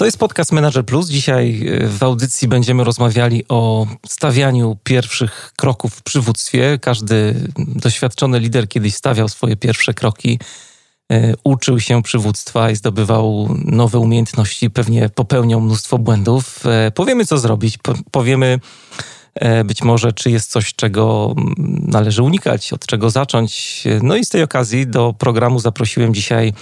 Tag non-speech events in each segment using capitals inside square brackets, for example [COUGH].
To jest podcast Manager Plus. Dzisiaj e, w audycji będziemy rozmawiali o stawianiu pierwszych kroków w przywództwie. Każdy doświadczony lider kiedyś stawiał swoje pierwsze kroki, e, uczył się przywództwa i zdobywał nowe umiejętności, pewnie popełniał mnóstwo błędów. E, powiemy, co zrobić, powiemy być może, czy jest coś, czego należy unikać, od czego zacząć. No i z tej okazji do programu zaprosiłem dzisiaj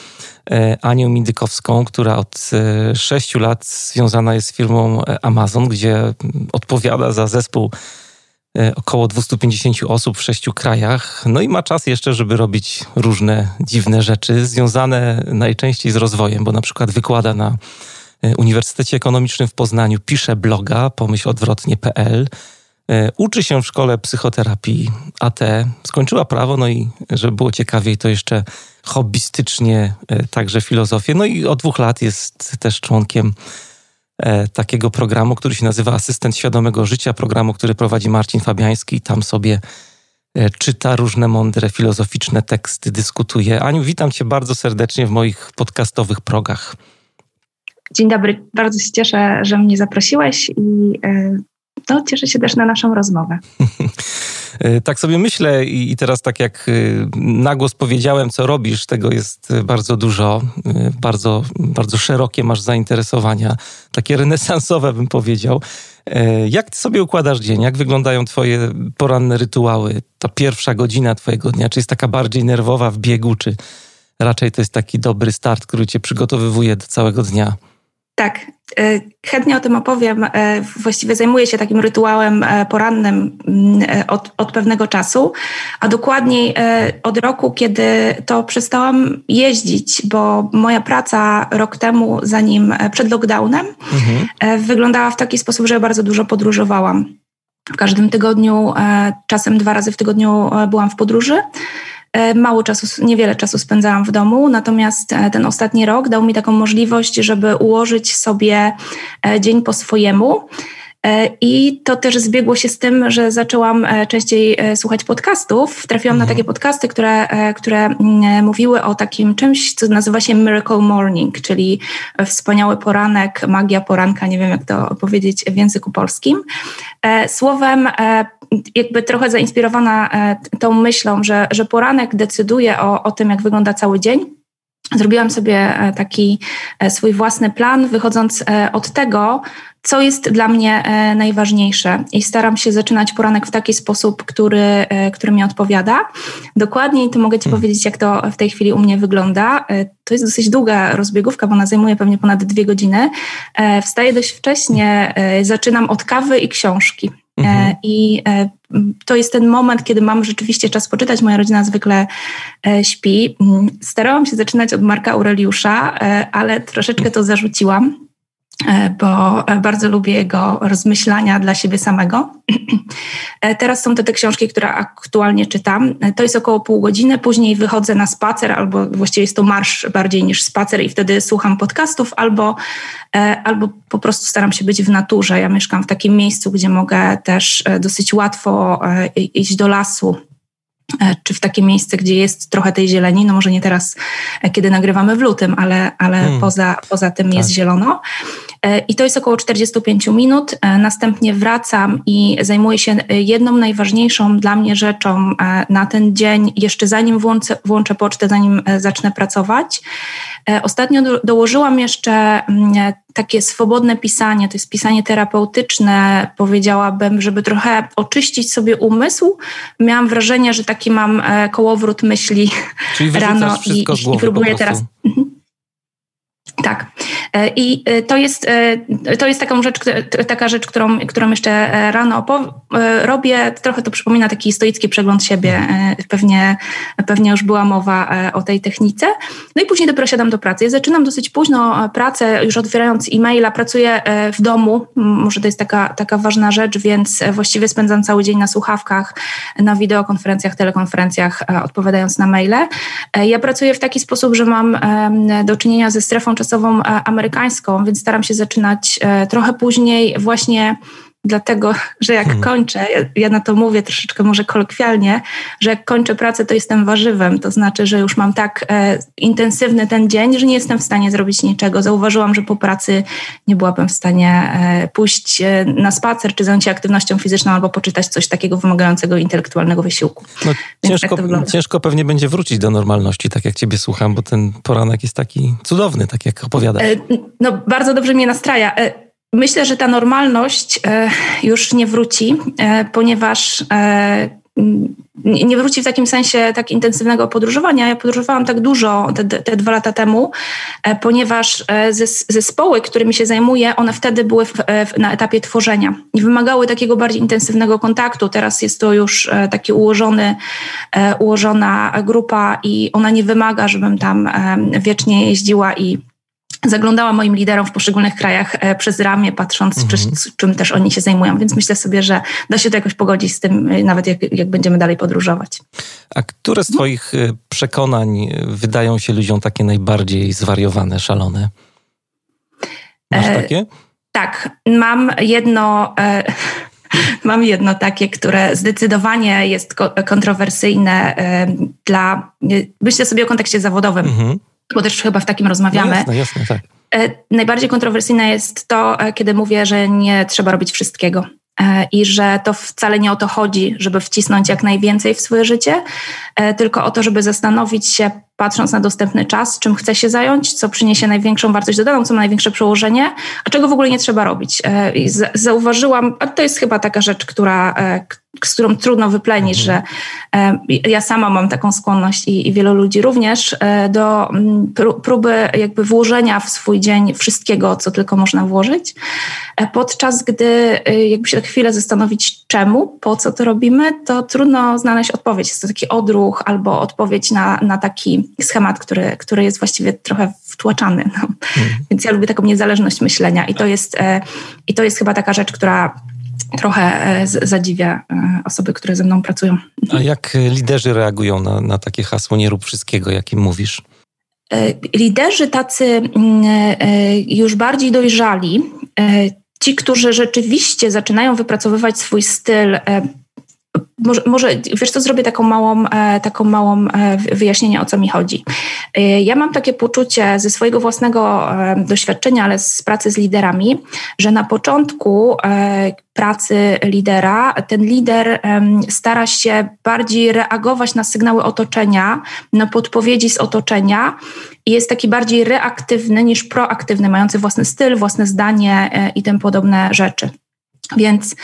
E, Anią Mindykowską, która od e, sześciu lat związana jest z firmą e, Amazon, gdzie odpowiada za zespół około 250 osób w sześciu krajach. No i ma czas jeszcze, żeby robić różne dziwne rzeczy, związane najczęściej z rozwojem, bo na przykład wykłada na Uniwersytecie Ekonomicznym w Poznaniu, pisze bloga pomyślodwrotnie.pl, uczy się w szkole psychoterapii AT, skończyła prawo, no i żeby było ciekawiej, to jeszcze hobbystycznie e, także filozofię. No i od dwóch lat jest też członkiem e, takiego programu, który się nazywa Asystent Świadomego Życia, programu, który prowadzi Marcin Fabiański i tam sobie e, czyta różne mądre, filozoficzne teksty, dyskutuje. Aniu, witam cię bardzo serdecznie w moich podcastowych progach. Dzień dobry, bardzo się cieszę, że mnie zaprosiłeś i no, cieszę się też na naszą rozmowę. [LAUGHS] E, tak sobie myślę i teraz tak jak e, na głos powiedziałem, co robisz, tego jest bardzo dużo, e, bardzo, bardzo szerokie masz zainteresowania, takie renesansowe bym powiedział. Jak ty sobie układasz dzień? Jak wyglądają twoje poranne rytuały? Ta pierwsza godzina twojego dnia, czy jest taka bardziej nerwowa w biegu, czy raczej to jest taki dobry start, który cię przygotowywuje do całego dnia? Tak, e, chętnie o tym opowiem. E, właściwie zajmuję się takim rytuałem e, porannym mm, od, od, pewnego czasu, a dokładniej od roku, kiedy to przestałam jeździć, bo moja praca rok temu, zanim przed lockdownem, mhm. wyglądała w taki sposób, że bardzo dużo podróżowałam. W każdym tygodniu, czasem dwa razy w tygodniu byłam w podróży. E, mało czasu, niewiele czasu spędzałam w domu, natomiast e, ten ostatni rok dał mi taką możliwość, żeby ułożyć sobie e, dzień po swojemu. I to też zbiegło się z tym, że zaczęłam częściej słuchać podcastów. Trafiłam mhm. na takie podcasty, które, które mm, mówiły o takim czymś, co nazywa się Miracle Morning, czyli wspaniały poranek, magia poranka, nie wiem jak to powiedzieć w języku polskim. Słowem, jakby trochę zainspirowana e, tą myślą, że, że poranek decyduje o, o tym, jak wygląda cały dzień. Zrobiłam sobie e, taki e, swój własny plan, wychodząc od tego, co jest dla mnie najważniejsze. I staram się zaczynać poranek w taki sposób, który, który mi odpowiada. Dokładniej to mogę Ci hmm. powiedzieć, jak to w tej chwili u mnie wygląda. To jest dosyć długa rozbiegówka, bo ona zajmuje pewnie ponad dwie godziny. Wstaję dość wcześnie, zaczynam od kawy i książki. E, mhm. I e, to jest ten moment, kiedy mam rzeczywiście czas poczytać. Moja rodzina zwykle e, śpi. Mm, starałam się zaczynać od Marka Aureliusza, ale troszeczkę to zarzuciłam. E, bo bardzo lubię jego rozmyślania dla siebie samego. [CLEARS THROAT] E, teraz są to te książki, które aktualnie czytam. E, to jest około pół godziny, później wychodzę na spacer, albo właściwie jest to marsz bardziej niż spacer i wtedy słucham podcastów, albo, albo po prostu staram się być w naturze. Ja mieszkam w takim miejscu, gdzie mogę też dosyć łatwo iść do lasu E, czy w takie miejsce, gdzie jest trochę tej zieleni, no może nie teraz, e, kiedy nagrywamy w lutym, ale, ale hmm. poza, poza tym tak. jest zielono. E, I to jest około 45 minut. Następnie wracam i zajmuję się jedną najważniejszą dla mnie rzeczą na ten dzień, jeszcze zanim włączę, włączę pocztę, zanim zacznę pracować. Ostatnio do, dołożyłam jeszcze mm, takie swobodne pisanie, to jest pisanie terapeutyczne, powiedziałabym, żeby trochę oczyścić sobie umysł. Miałam wrażenie, że taki mam e, kołowrót myśli Czyli rano i, i próbuję teraz. Mhm. Tak. I to jest, to jest taką rzecz, taka rzecz, którą, którą jeszcze rano robię. Trochę to przypomina taki stoicki przegląd siebie. Pewnie, pewnie już była mowa o tej technice. No i później dopiero siadam do pracy. Ja zaczynam dosyć późno pracę, już otwierając e-maila, pracuję w domu. Może to jest taka, taka ważna rzecz, więc właściwie spędzam cały dzień na słuchawkach, na wideokonferencjach, telekonferencjach, odpowiadając na maile. Ja pracuję w taki sposób, że mam do czynienia ze strefą czasową amerykańską, więc staram się zaczynać e, trochę później właśnie dlatego, że jak hmm. kończę, ja, ja, na to mówię troszeczkę może kolokwialnie, że jak kończę pracę, to jestem warzywem. To znaczy, że już mam tak e, intensywny ten dzień, że nie jestem w stanie zrobić niczego. Zauważyłam, że po pracy nie byłabym w stanie e, pójść e, na spacer, czy zająć się aktywnością fizyczną, albo poczytać coś takiego wymagającego intelektualnego wysiłku. No, ciężko, tak ciężko pewnie będzie wrócić do normalności, tak jak ciebie słucham, bo ten poranek jest taki cudowny, tak jak opowiadasz. E, no, bardzo dobrze mnie nastraja. Myślę, że ta normalność e, już nie wróci, e, ponieważ e, nie wróci w takim sensie tak intensywnego podróżowania. Ja podróżowałam tak dużo te, te dwa lata temu, ponieważ zespoły, którymi się zajmuję, one wtedy były w, w, na etapie tworzenia i wymagały takiego bardziej intensywnego kontaktu. Teraz jest to już taki ułożony, ułożona grupa i ona nie wymaga, żebym tam wiecznie jeździła i zaglądała moim liderom w poszczególnych krajach e, przez ramię, patrząc, mhm. czy, czym też oni się zajmują. Więc myślę sobie, że da się to jakoś pogodzić z tym, e, nawet jak, jak będziemy dalej podróżować. A które z Twoich e, przekonań wydają się ludziom takie najbardziej zwariowane, szalone? Masz takie? E, tak, mam jedno. E, [LAUGHS] mam jedno takie, które zdecydowanie jest kontrowersyjne dla. Myślę sobie o kontekście zawodowym. Mhm bo też chyba w takim rozmawiamy. No jasne, jasne, tak. E, najbardziej kontrowersyjne jest to, e, kiedy mówię, że nie trzeba robić wszystkiego e, i że to wcale nie o to chodzi, żeby wcisnąć jak najwięcej w swoje życie, tylko o to, żeby zastanowić się, patrząc na dostępny czas, czym chce się zająć, co przyniesie największą wartość dodaną, co ma największe przełożenie, a czego w ogóle nie trzeba robić. I zauważyłam, a to jest chyba taka rzecz, która, z którą trudno wyplenić, mhm. że e, ja sama mam taką skłonność i, i wielu ludzi również e, do próby jakby włożenia w swój dzień wszystkiego, co tylko można włożyć, e, podczas gdy jakby się tak chwilę zastanowić czemu, po co to robimy, to trudno znaleźć odpowiedź. Jest to taki odruch albo odpowiedź na, na taki schemat, który, który jest właściwie trochę wtłaczany. No. Mhm. Więc ja lubię taką niezależność myślenia i to jest, i to jest chyba taka rzecz, która trochę e, zadziwia e, osoby, które ze mną pracują. A jak liderzy reagują na, na takie hasło nie rób wszystkiego, jakim mówisz? E, liderzy tacy mm, już bardziej dojrzali, ci, którzy rzeczywiście zaczynają wypracowywać swój styl może, może, wiesz co, zrobię taką małą, e, taką małą e, wyjaśnienie, o co mi chodzi. E, ja mam takie poczucie ze swojego własnego doświadczenia, ale z pracy z liderami, że na początku pracy lidera, ten lider stara się bardziej reagować na sygnały otoczenia, na podpowiedzi z otoczenia i jest taki bardziej reaktywny niż proaktywny, mający własny styl, własne zdanie i tym podobne rzeczy. Więc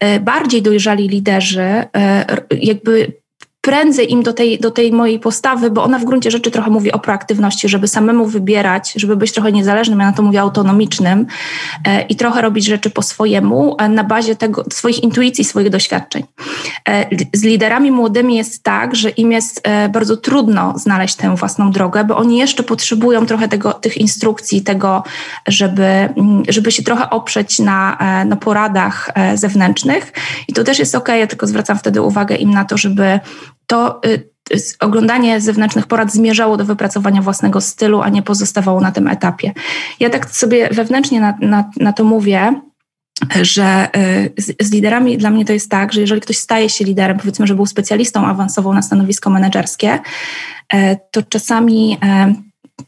e, bardziej dojrzali liderzy e, jakby prędzej im do tej, do tej mojej postawy, bo ona w gruncie rzeczy trochę mówi o proaktywności, żeby samemu wybierać, żeby być trochę niezależnym, ja na to mówię autonomicznym e, i trochę robić rzeczy po swojemu e, na bazie tego, swoich intuicji, swoich doświadczeń. E, z liderami młodymi jest tak, że im jest e, bardzo trudno znaleźć tę własną drogę, bo oni jeszcze potrzebują trochę tego, tych instrukcji, tego, żeby, mm, żeby się trochę oprzeć na, e, na poradach e, zewnętrznych i to też jest ok, ja tylko zwracam wtedy uwagę im na to, żeby to y, oglądanie zewnętrznych porad zmierzało do wypracowania własnego stylu, a nie pozostawało na tym etapie. Ja tak sobie wewnętrznie na, na, na to mówię, że y, z, z, liderami dla mnie to jest tak, że jeżeli ktoś staje się liderem, powiedzmy, że był specjalistą, awansował na stanowisko menedżerskie, y, to czasami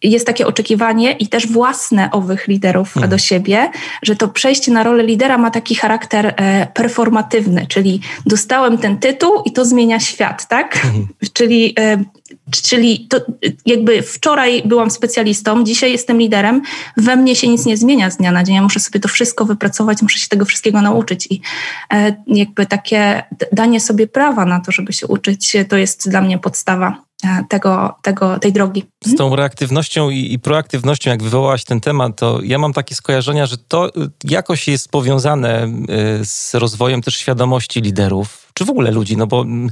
jest takie oczekiwanie i też własne owych liderów hmm. do siebie, że to przejście na rolę lidera ma taki charakter e, performatywny, czyli dostałem ten tytuł i to zmienia świat, tak? Hmm. Czyli, e, czyli to jakby wczoraj byłam specjalistą, dzisiaj jestem liderem, we mnie się nic nie zmienia z dnia na dzień, ja muszę sobie to wszystko wypracować, muszę się tego wszystkiego nauczyć i e, jakby takie danie sobie prawa na to, żeby się uczyć, to jest dla mnie podstawa tego, tego, tej drogi. Z tą reaktywnością i, i proaktywnością, jak wywołałaś ten temat, to ja mam takie skojarzenia, że to jakoś jest powiązane z rozwojem też świadomości liderów, czy w ogóle ludzi, no bo mm,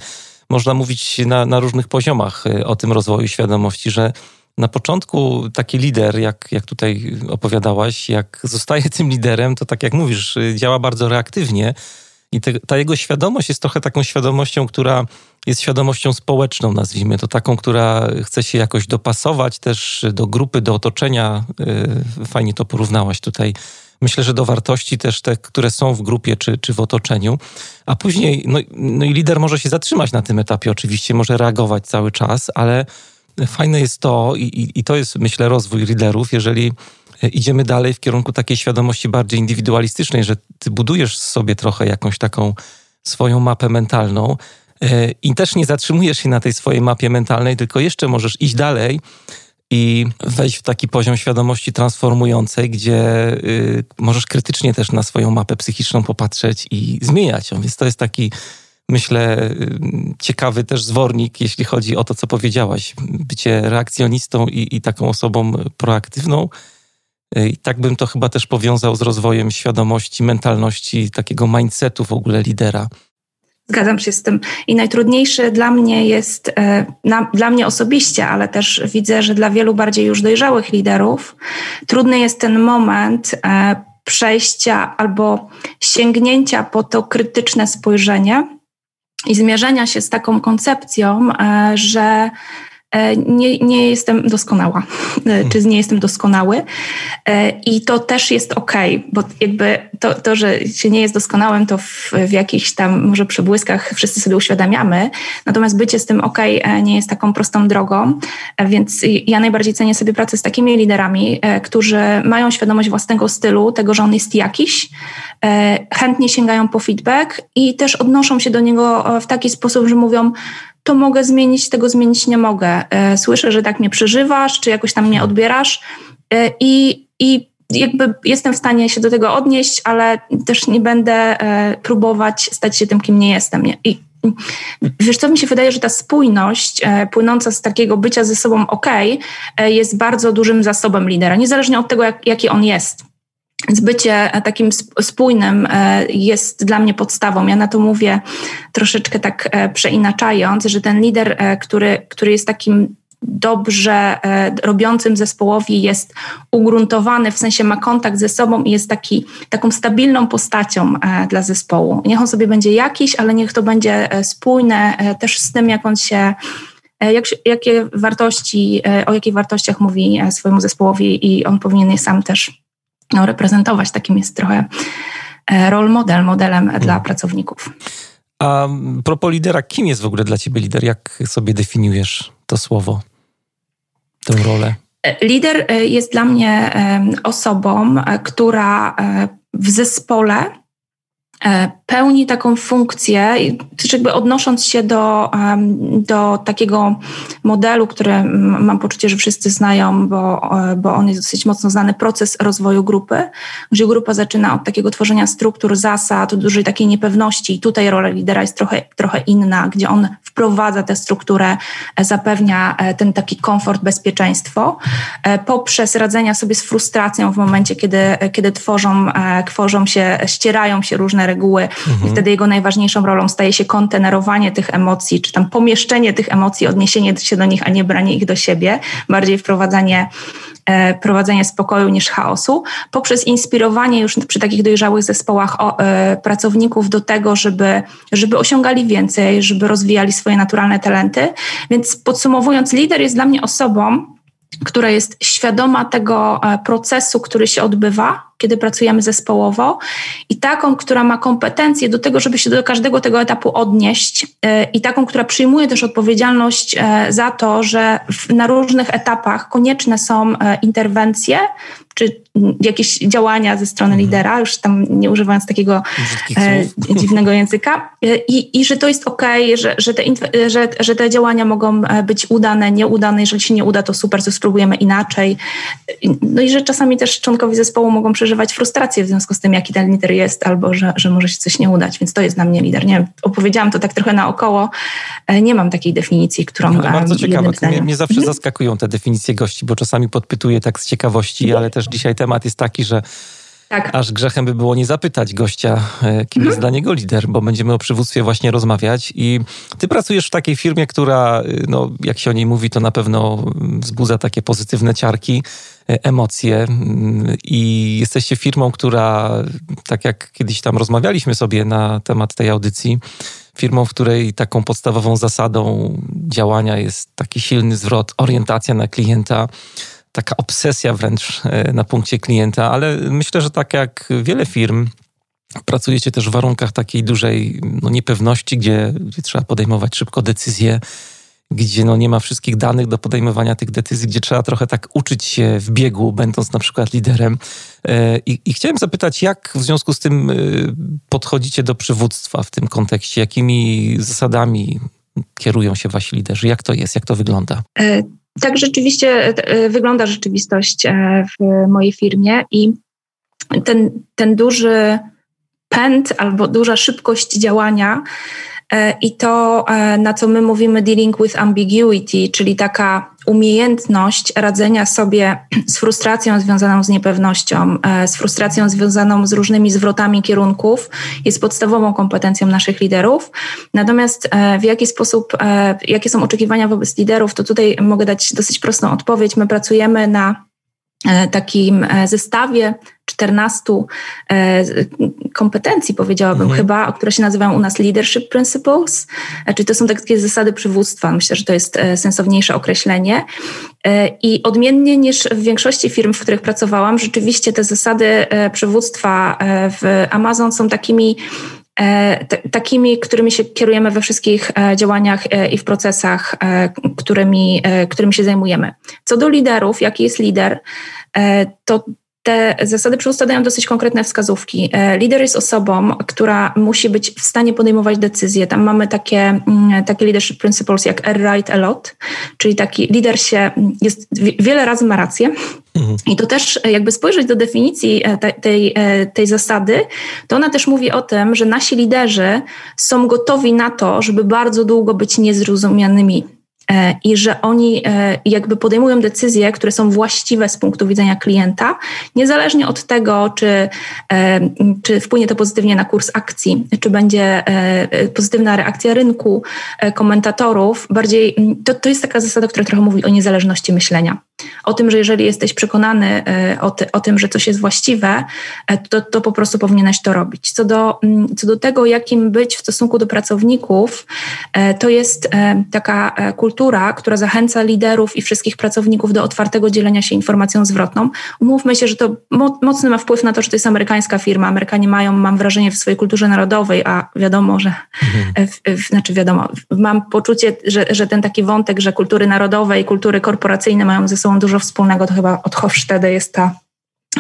można mówić na, na różnych poziomach o tym rozwoju świadomości, że na początku taki lider, jak, jak tutaj opowiadałaś, jak zostaje [LAUGHS] tym liderem, to tak jak mówisz, działa bardzo reaktywnie i te, ta jego świadomość jest trochę taką świadomością, która jest świadomością społeczną, nazwijmy to, taką, która chce się jakoś dopasować też do grupy, do otoczenia. Y, fajnie to porównałaś tutaj. Myślę, że do wartości też te, które są w grupie czy, czy w otoczeniu. A później, no, no i lider może się zatrzymać na tym etapie, oczywiście, może reagować cały czas, ale fajne jest to, i, i, i to jest, myślę, rozwój liderów, jeżeli idziemy dalej w kierunku takiej świadomości bardziej indywidualistycznej, że ty budujesz sobie trochę jakąś taką swoją mapę mentalną e, i też nie zatrzymujesz się na tej swojej mapie mentalnej, tylko jeszcze możesz iść dalej i wejść w taki poziom świadomości transformującej, gdzie y, możesz krytycznie też na swoją mapę psychiczną popatrzeć i zmieniać ją. Więc to jest taki myślę, y, ciekawy też zwornik, jeśli chodzi o to, co powiedziałaś. Bycie reakcjonistą i, i taką osobą proaktywną. Y, I tak bym to chyba też powiązał z rozwojem świadomości, mentalności, takiego mindsetu w ogóle lidera. Zgadzam się z tym. I najtrudniejszy dla mnie jest, e, na, dla mnie osobiście, ale też widzę, że dla wielu bardziej już dojrzałych liderów, trudny jest ten moment e, przejścia albo sięgnięcia po to krytyczne spojrzenie i zmierzenia się z taką koncepcją, e, że E, nie, nie jestem doskonała, e, czy nie jestem doskonały. E, I to też jest ok, bo jakby to, to, że się nie jest doskonałym, to w, w jakichś tam może przebłyskach wszyscy sobie uświadamiamy. Natomiast bycie z tym ok nie jest taką prostą drogą. Więc ja najbardziej cenię sobie pracę z takimi liderami, którzy mają świadomość własnego stylu, tego, że on jest jakiś, chętnie sięgają po feedback i też odnoszą się do niego w taki sposób, że mówią, to mogę zmienić, tego zmienić nie mogę. E, słyszę, że tak mnie przeżywasz, czy jakoś tam mnie mhm. odbierasz e, i, i jakby jestem w stanie się do tego odnieść, ale też nie będę e, próbować stać się tym, kim nie jestem. I Wiesz, co mi się wydaje, że ta spójność płynąca z takiego bycia ze sobą ok, jest bardzo dużym zasobem lidera, niezależnie od tego, jak, jaki on jest. Więc bycie takim spójnym e, jest dla mnie podstawą. Ja na to mówię troszeczkę tak e, przeinaczając, że ten lider, e, który, który jest takim dobrze robiącym zespołowi, jest ugruntowany, w sensie ma kontakt ze sobą i jest taki, taką stabilną postacią dla zespołu. Niech on sobie będzie jakiś, ale niech to będzie spójne też z tym, jak on się jak, jakie wartości, o jakich wartościach mówi swojemu zespołowi i on powinien je sam też no, reprezentować. Takim jest trochę e, role model, modelem hmm. dla pracowników. A propos lidera, kim jest w ogóle dla ciebie lider? Jak sobie definiujesz to słowo, tę rolę? E, lider e, jest dla mnie osobą, która w zespole pełni taką funkcję, też jakby odnosząc się do, do takiego modelu, który mam poczucie, że wszyscy znają, bo, e, bo on jest dosyć mocno znany, proces rozwoju grupy, gdzie grupa zaczyna od takiego tworzenia struktur, zasad, dużej takiej niepewności. Tutaj rola lidera jest trochę, trochę inna, gdzie on wprowadza tę strukturę, e, zapewnia ten taki komfort, bezpieczeństwo, poprzez radzenia sobie z frustracją w momencie, kiedy, kiedy tworzą, tworzą się, ścierają się różne reguły mhm. i wtedy jego najważniejszą rolą staje się kontenerowanie tych emocji, czy tam pomieszczenie tych emocji, odniesienie się do nich, a nie branie ich do siebie, bardziej wprowadzanie e, prowadzenie spokoju niż chaosu, poprzez inspirowanie już przy takich dojrzałych zespołach e, pracowników do tego, żeby, żeby osiągali więcej, żeby rozwijali swoje naturalne talenty. Więc podsumowując, lider jest dla mnie osobą, która jest świadoma tego e, procesu, który się odbywa, kiedy pracujemy zespołowo, i taką, która ma kompetencje do tego, żeby się do każdego tego etapu odnieść, e, i taką, która przyjmuje też odpowiedzialność e, za to, że na różnych etapach konieczne są interwencje, czy jakieś działania ze strony mhm. lidera, już tam nie używając takiego e, [LAUGHS] dziwnego języka, e, i, i że to jest ok, że, że, te, że, że te działania mogą e, być udane, nieudane. Jeżeli się nie uda, to super, to spróbujemy inaczej. No i że czasami też członkowie zespołu mogą przeżywać frustrację w związku z tym, jaki ten lider jest, albo że, że może się coś nie udać, więc to jest dla mnie lider. Nie opowiedziałam to tak trochę naokoło. Nie mam takiej definicji, którą. Ale bardzo ciekawe. Mnie, mnie zawsze mhm. zaskakują te definicje gości, bo czasami podpytuję tak z ciekawości, ale też dzisiaj temat jest taki, że tak. Aż grzechem by było nie zapytać gościa, e, kim jest mhm. dla niego lider, bo będziemy o przywództwie właśnie rozmawiać. I ty pracujesz w takiej firmie, która, e, no, jak się o niej mówi, to na pewno wzbudza takie pozytywne ciarki, e, emocje. Mm, I jesteście firmą, która, tak jak kiedyś tam rozmawialiśmy sobie na temat tej audycji, firmą, w której taką podstawową zasadą działania jest taki silny zwrot, orientacja na klienta taka obsesja wręcz e, na punkcie klienta, ale myślę, że tak jak wiele firm, pracujecie też w warunkach takiej dużej no, niepewności, gdzie, gdzie trzeba podejmować szybko decyzje, gdzie no, nie ma wszystkich danych do podejmowania tych decyzji, gdzie trzeba trochę tak uczyć się w biegu, będąc na przykład liderem. E, I, i chciałem zapytać, jak w związku z tym e, podchodzicie do przywództwa w tym kontekście? Jakimi zasadami kierują się wasi liderzy? Jak to jest? Jak to wygląda? Tak rzeczywiście e, wygląda rzeczywistość e, w mojej firmie i ten, ten duży pęd albo duża szybkość działania e, i to, na co my mówimy dealing with ambiguity, czyli taka umiejętność radzenia sobie [CLEARS THROAT] z frustracją związaną z niepewnością, e, z frustracją związaną z różnymi zwrotami kierunków, jest podstawową kompetencją naszych liderów. Natomiast e, w jaki sposób, e, jakie są oczekiwania wobec liderów, to tutaj mogę dać dosyć prostą odpowiedź. My pracujemy na takim zestawie 14 e, kompetencji, powiedziałabym mhm. chyba, które się nazywają u nas leadership principles, e, czyli to są takie zasady przywództwa. Myślę, że to jest e, sensowniejsze określenie. I odmiennie niż w większości firm, w których pracowałam, rzeczywiście te zasady przywództwa w Amazon są takimi takimi, którymi się kierujemy we wszystkich działaniach i w procesach, którymi, którymi się zajmujemy. Co do liderów, jaki jest lider, to te zasady przywództwa dają dosyć konkretne wskazówki. E, lider jest osobą, która musi być w stanie podejmować decyzje. Tam mamy takie, mm, takie leadership principles jak R right a lot, czyli taki lider się jest wiele razy ma rację. Mhm. I to też e, jakby spojrzeć do definicji e, tej, tej, tej zasady, to ona też mówi o tym, że nasi liderzy są gotowi na to, żeby bardzo długo być niezrozumianymi i że oni e, jakby podejmują decyzje, które są właściwe z punktu widzenia klienta, niezależnie od tego, czy, e, czy wpłynie to pozytywnie na kurs akcji, czy będzie pozytywna reakcja rynku, komentatorów. Bardziej to, to jest taka zasada, która trochę mówi o niezależności myślenia. O tym, że jeżeli jesteś przekonany o, ty, o tym, że coś jest właściwe, to, to po prostu powinieneś to robić. Co do, co do tego, jakim być w stosunku do pracowników, to jest taka kultura, kultura, która zachęca liderów i wszystkich pracowników do otwartego dzielenia się informacją zwrotną. Umówmy się, że to mocny ma wpływ na to, że to jest amerykańska firma. Amerykanie mają, mam wrażenie, w swojej kulturze narodowej, a wiadomo, że, mhm. w, w, znaczy wiadomo, mam poczucie, że, że ten taki wątek, że kultury narodowe i kultury korporacyjne mają ze sobą dużo wspólnego, to chyba od Hofstede jest ta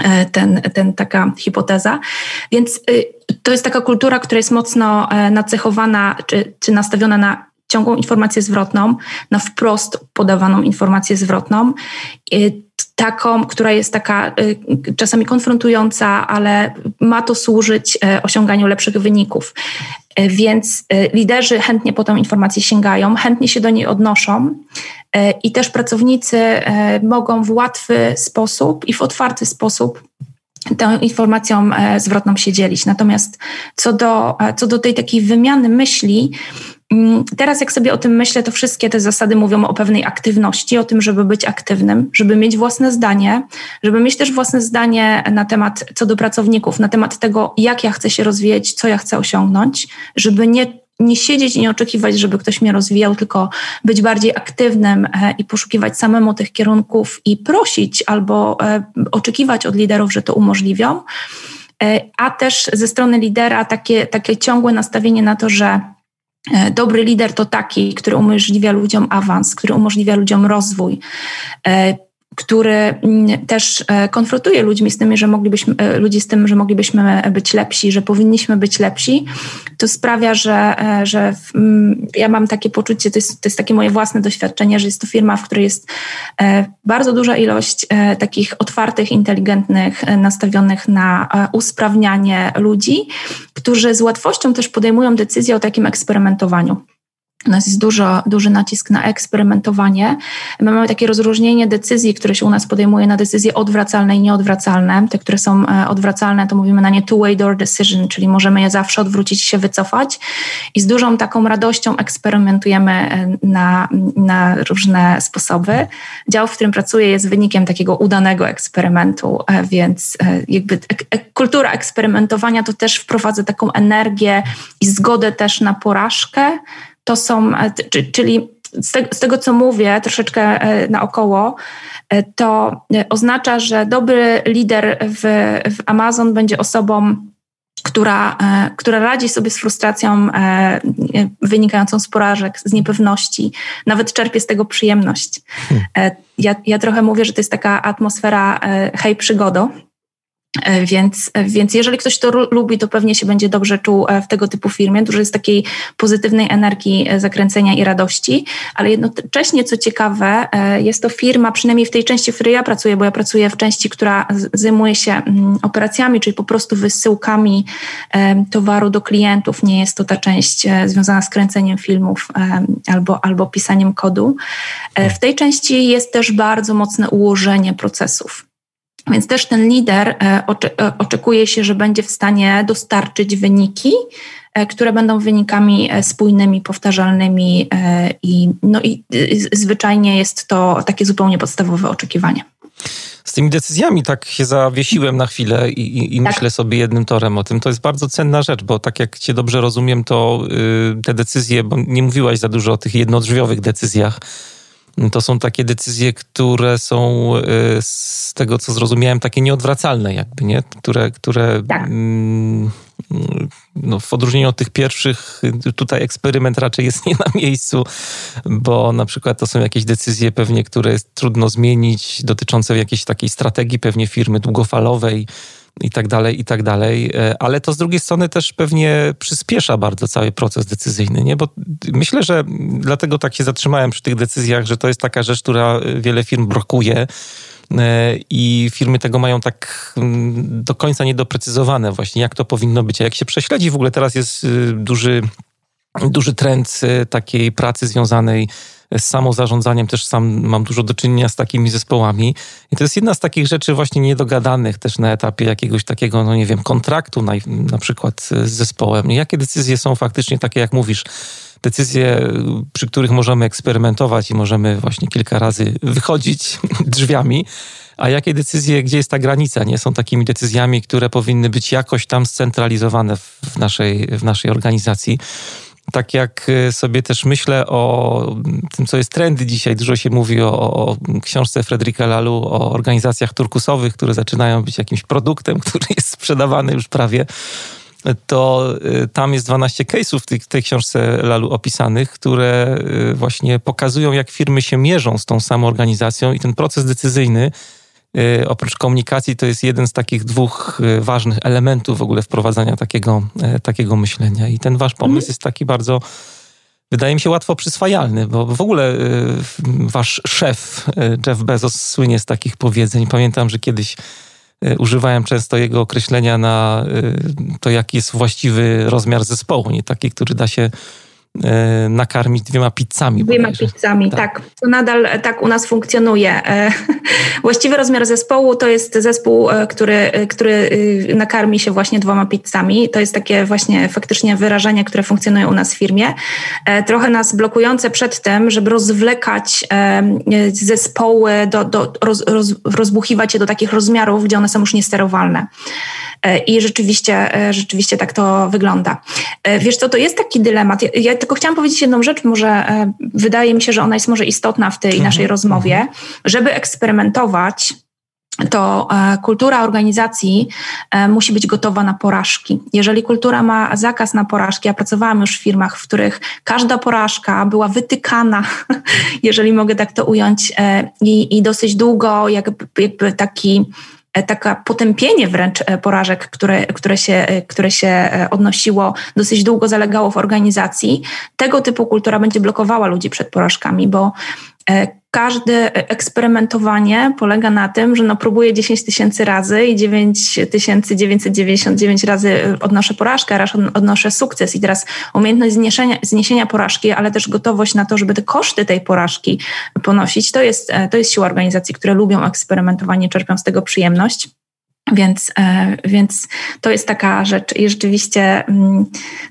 e, ten, ten, taka hipoteza. Więc y, to jest taka kultura, która jest mocno e, nacechowana czy, czy nastawiona na ciągłą informację zwrotną, na wprost podawaną informację zwrotną, y, taką, która jest taka y, czasami konfrontująca, ale ma to służyć y, osiąganiu lepszych wyników. Więc liderzy chętnie po tę informację sięgają, chętnie się do niej odnoszą i też pracownicy mogą w łatwy sposób i w otwarty sposób tą informacją zwrotną się dzielić. Natomiast co do, co do tej takiej wymiany myśli, teraz, jak sobie o tym myślę, to wszystkie te zasady mówią o pewnej aktywności, o tym, żeby być aktywnym, żeby mieć własne zdanie, żeby mieć też własne zdanie na temat co do pracowników, na temat tego, jak ja chcę się rozwijać, co ja chcę osiągnąć, żeby nie nie siedzieć i nie oczekiwać, żeby ktoś mnie rozwijał, tylko być bardziej aktywnym e, i poszukiwać samemu tych kierunków i prosić albo e, oczekiwać od liderów, że to umożliwią. E, a też ze strony lidera takie, takie ciągłe nastawienie na to, że dobry lider to taki, który umożliwia ludziom awans, który umożliwia ludziom rozwój, e, który mm, też e, konfrontuje ludźmi z tym, że moglibyśmy, e, ludzi z tym, że moglibyśmy być lepsi, że powinniśmy być lepsi, to sprawia, że, e, że mm, ja mam takie poczucie, to jest, to jest takie moje własne doświadczenie, że jest to firma, w której jest bardzo duża ilość takich otwartych, inteligentnych, nastawionych na usprawnianie ludzi, którzy z łatwością też podejmują decyzję o takim eksperymentowaniu. U nas jest dużo, duży nacisk na eksperymentowanie. My mamy takie rozróżnienie decyzji, które się u nas podejmuje na decyzje odwracalne i nieodwracalne. Te, które są e, odwracalne, to mówimy na nie two-way door decision, czyli możemy je zawsze odwrócić się wycofać. I z dużą taką radością eksperymentujemy e, na, na różne sposoby. Dział, w którym pracuję, jest wynikiem takiego udanego eksperymentu, e, więc jakby kultura eksperymentowania to też wprowadza taką energię i zgodę też na porażkę to są, e, czyli z tego, z tego, co mówię, troszeczkę e, naokoło, e, to oznacza, że dobry lider w, w Amazon będzie osobą, która, która radzi sobie z frustracją wynikającą z porażek, z niepewności, nawet czerpie z tego przyjemność. Hmm. Ja, ja trochę mówię, że to jest taka atmosfera hej przygodo, więc, e, więc jeżeli ktoś to lubi, to pewnie się będzie dobrze czuł e, w tego typu firmie. Dużo jest takiej pozytywnej energii, zakręcenia i radości, ale jednocześnie, co ciekawe, jest to firma, przynajmniej w tej części, w której ja pracuję, bo ja pracuję w części, która zajmuje się mm, operacjami, czyli po prostu wysyłkami towaru do klientów. Nie jest to ta część związana z kręceniem filmów albo, albo pisaniem kodu. W tej części jest też bardzo mocne ułożenie procesów. Więc też ten lider e, e, oczekuje się, że będzie w stanie dostarczyć wyniki, e, które będą wynikami spójnymi, powtarzalnymi i, no i zwyczajnie jest to takie zupełnie podstawowe oczekiwanie. Z tymi decyzjami tak się zawiesiłem na chwilę i, i, i tak. myślę sobie jednym torem o tym. To jest bardzo cenna rzecz, bo tak jak cię dobrze rozumiem, to y, te decyzje, bo nie mówiłaś za dużo o tych jednodrzwiowych decyzjach, to są takie decyzje, które są y, z tego, co zrozumiałem, takie nieodwracalne jakby, nie? Które, które tak. Mm, no, w odróżnieniu od tych pierwszych, tutaj eksperyment raczej jest nie na miejscu, bo na przykład to są jakieś decyzje pewnie, które jest trudno zmienić, dotyczące jakiejś takiej strategii pewnie firmy długofalowej, i tak dalej, i tak dalej. E, ale to z drugiej strony też pewnie przyspiesza bardzo cały proces decyzyjny, nie? Bo myślę, że dlatego tak się zatrzymałem przy tych decyzjach, że to jest taka rzecz, która wiele firm blokuje e, i firmy tego mają tak mm, do końca niedoprecyzowane właśnie, jak to powinno być. A jak się prześledzi, w ogóle teraz jest duży, duży trend takiej pracy związanej z samozarządzaniem też sam mam dużo do czynienia z takimi zespołami. I to jest jedna z takich rzeczy właśnie niedogadanych też na etapie jakiegoś takiego, no nie wiem, kontraktu na, na przykład z zespołem. Jakie decyzje są faktycznie takie, jak mówisz, decyzje, przy których możemy eksperymentować i możemy właśnie kilka razy wychodzić [LAUGHS] drzwiami, a jakie decyzje, gdzie jest ta granica, nie są takimi decyzjami, które powinny być jakoś tam scentralizowane w naszej, w naszej organizacji tak jak y, sobie też myślę o tym, co jest trendy dzisiaj, dużo się mówi o, o książce Fredrika Lalu, o organizacjach turkusowych, które zaczynają być jakimś produktem, [LAUGHS] który jest sprzedawany już prawie, to y, tam jest 12 case'ów w tej, tej książce Lalu opisanych, które y, właśnie pokazują, jak firmy się mierzą z tą samą organizacją i ten proces decyzyjny oprócz komunikacji to jest jeden z takich dwóch y, ważnych elementów w ogóle wprowadzania takiego, y, takiego myślenia. I ten wasz pomysł mhm. jest taki bardzo, wydaje mi się, łatwo przyswajalny, bo w ogóle wasz szef, Jeff Bezos, słynie z takich powiedzeń. Pamiętam, że kiedyś używałem często jego określenia na to, jaki jest właściwy rozmiar zespołu, nie taki, który da się nakarmić dwiema pizzami. Dwiema bodajże. pizzami, tak. tak. To nadal tak u nas funkcjonuje. E, [LAUGHS] właściwy rozmiar zespołu to jest zespół, e, który, który nakarmi się właśnie dwoma pizzami. To jest takie właśnie faktycznie wyrażenie, które funkcjonuje u nas w firmie. Trochę nas blokujące przed tym, żeby rozwlekać zespoły, do, do, roz, roz, rozbuchiwać je do takich rozmiarów, gdzie one są już niesterowalne. I rzeczywiście, rzeczywiście tak to wygląda. Wiesz co, to jest taki dylemat. Ja tylko chciałam powiedzieć jedną rzecz, może e, wydaje mi się, że ona jest może istotna w tej mhm. naszej rozmowie, żeby eksperymentować to e, kultura organizacji e, musi być gotowa na porażki. Jeżeli kultura ma zakaz na porażki, ja pracowałam już w firmach, w których każda porażka była wytykana, [LAUGHS] jeżeli mogę tak to ująć, i, i dosyć długo jakby, jakby taki taka potępienie wręcz porażek, które, które, się, które się odnosiło, dosyć długo zalegało w organizacji. Tego typu kultura będzie blokowała ludzi przed porażkami, bo każde eksperymentowanie polega na tym, że no próbuję 10 tysięcy razy i 9999 razy odnoszę porażkę, raz odnoszę sukces. I teraz umiejętność zniesienia, zniesienia porażki, ale też gotowość na to, żeby te koszty tej porażki ponosić, to jest, to jest siła organizacji, które lubią eksperymentowanie, czerpią z tego przyjemność. Więc, e, więc to jest taka rzecz i rzeczywiście, mm,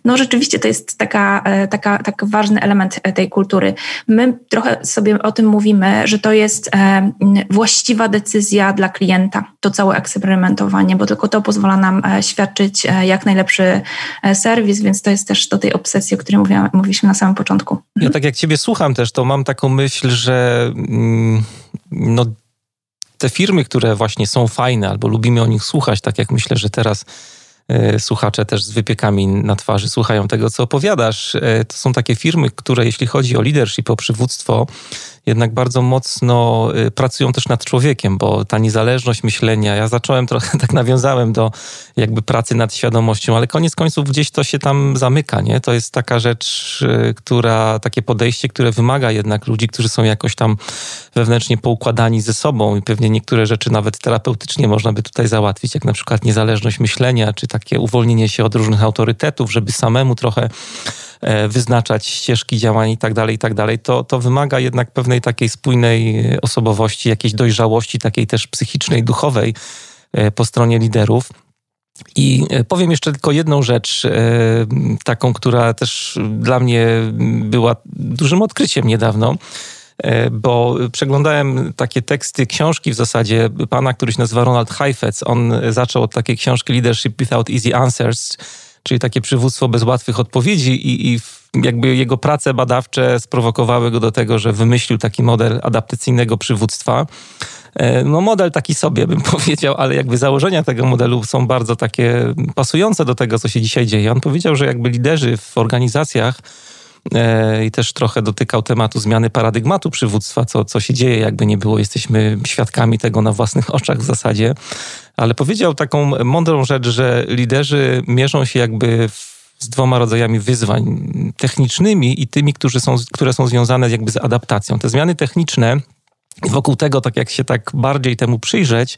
no rzeczywiście to jest taka, e, taka, tak ważny element tej kultury. My trochę sobie o tym mówimy, że to jest e, właściwa decyzja dla klienta, to całe eksperymentowanie, bo tylko to pozwala nam świadczyć jak najlepszy serwis, więc to jest też do tej obsesji, o której mówiłam, mówiliśmy na samym początku. Ja tak jak ciebie słucham też, to mam taką myśl, że mm, no te firmy, które właśnie są fajne albo lubimy o nich słuchać, tak jak myślę, że teraz słuchacze też z wypiekami na twarzy słuchają tego, co opowiadasz. E, to są takie firmy, które jeśli chodzi o leadership, o przywództwo, jednak bardzo mocno y, pracują też nad człowiekiem, bo ta niezależność myślenia, ja zacząłem trochę, [LAUGHS] tak nawiązałem do jakby pracy nad świadomością, ale koniec końców gdzieś to się tam zamyka, nie? To jest taka rzecz, która, takie podejście, które wymaga jednak ludzi, którzy są jakoś tam wewnętrznie poukładani ze sobą i pewnie niektóre rzeczy nawet terapeutycznie można by tutaj załatwić, jak na przykład niezależność myślenia, czy takie uwolnienie się od różnych autorytetów, żeby samemu trochę E, wyznaczać ścieżki działań i tak dalej, i tak dalej, to, to wymaga jednak pewnej takiej spójnej osobowości, jakiejś dojrzałości, takiej też psychicznej, duchowej e, po stronie liderów. I e, powiem jeszcze tylko jedną rzecz, taką, która też dla mnie była dużym odkryciem niedawno bo przeglądałem takie teksty, książki w zasadzie pana, który się nazywa Ronald Heifetz. On zaczął od takiej książki Leadership Without Easy Answers, czyli takie przywództwo bez łatwych odpowiedzi i, i jakby jego prace badawcze sprowokowały go do tego, że wymyślił taki model adaptacyjnego przywództwa. E, no model taki sobie bym [LAUGHS] powiedział, ale jakby założenia tego modelu są bardzo takie pasujące do tego, co się dzisiaj dzieje. On powiedział, że jakby liderzy w organizacjach e, i też trochę dotykał tematu zmiany paradygmatu przywództwa, co, co się dzieje, jakby nie było. Jesteśmy świadkami tego na własnych [LAUGHS] oczach w zasadzie ale powiedział taką mądrą rzecz, że liderzy mierzą się jakby z dwoma rodzajami wyzwań technicznymi i tymi, którzy są, które są związane jakby z adaptacją. Te zmiany techniczne, wokół tego, tak jak się tak bardziej temu przyjrzeć, e,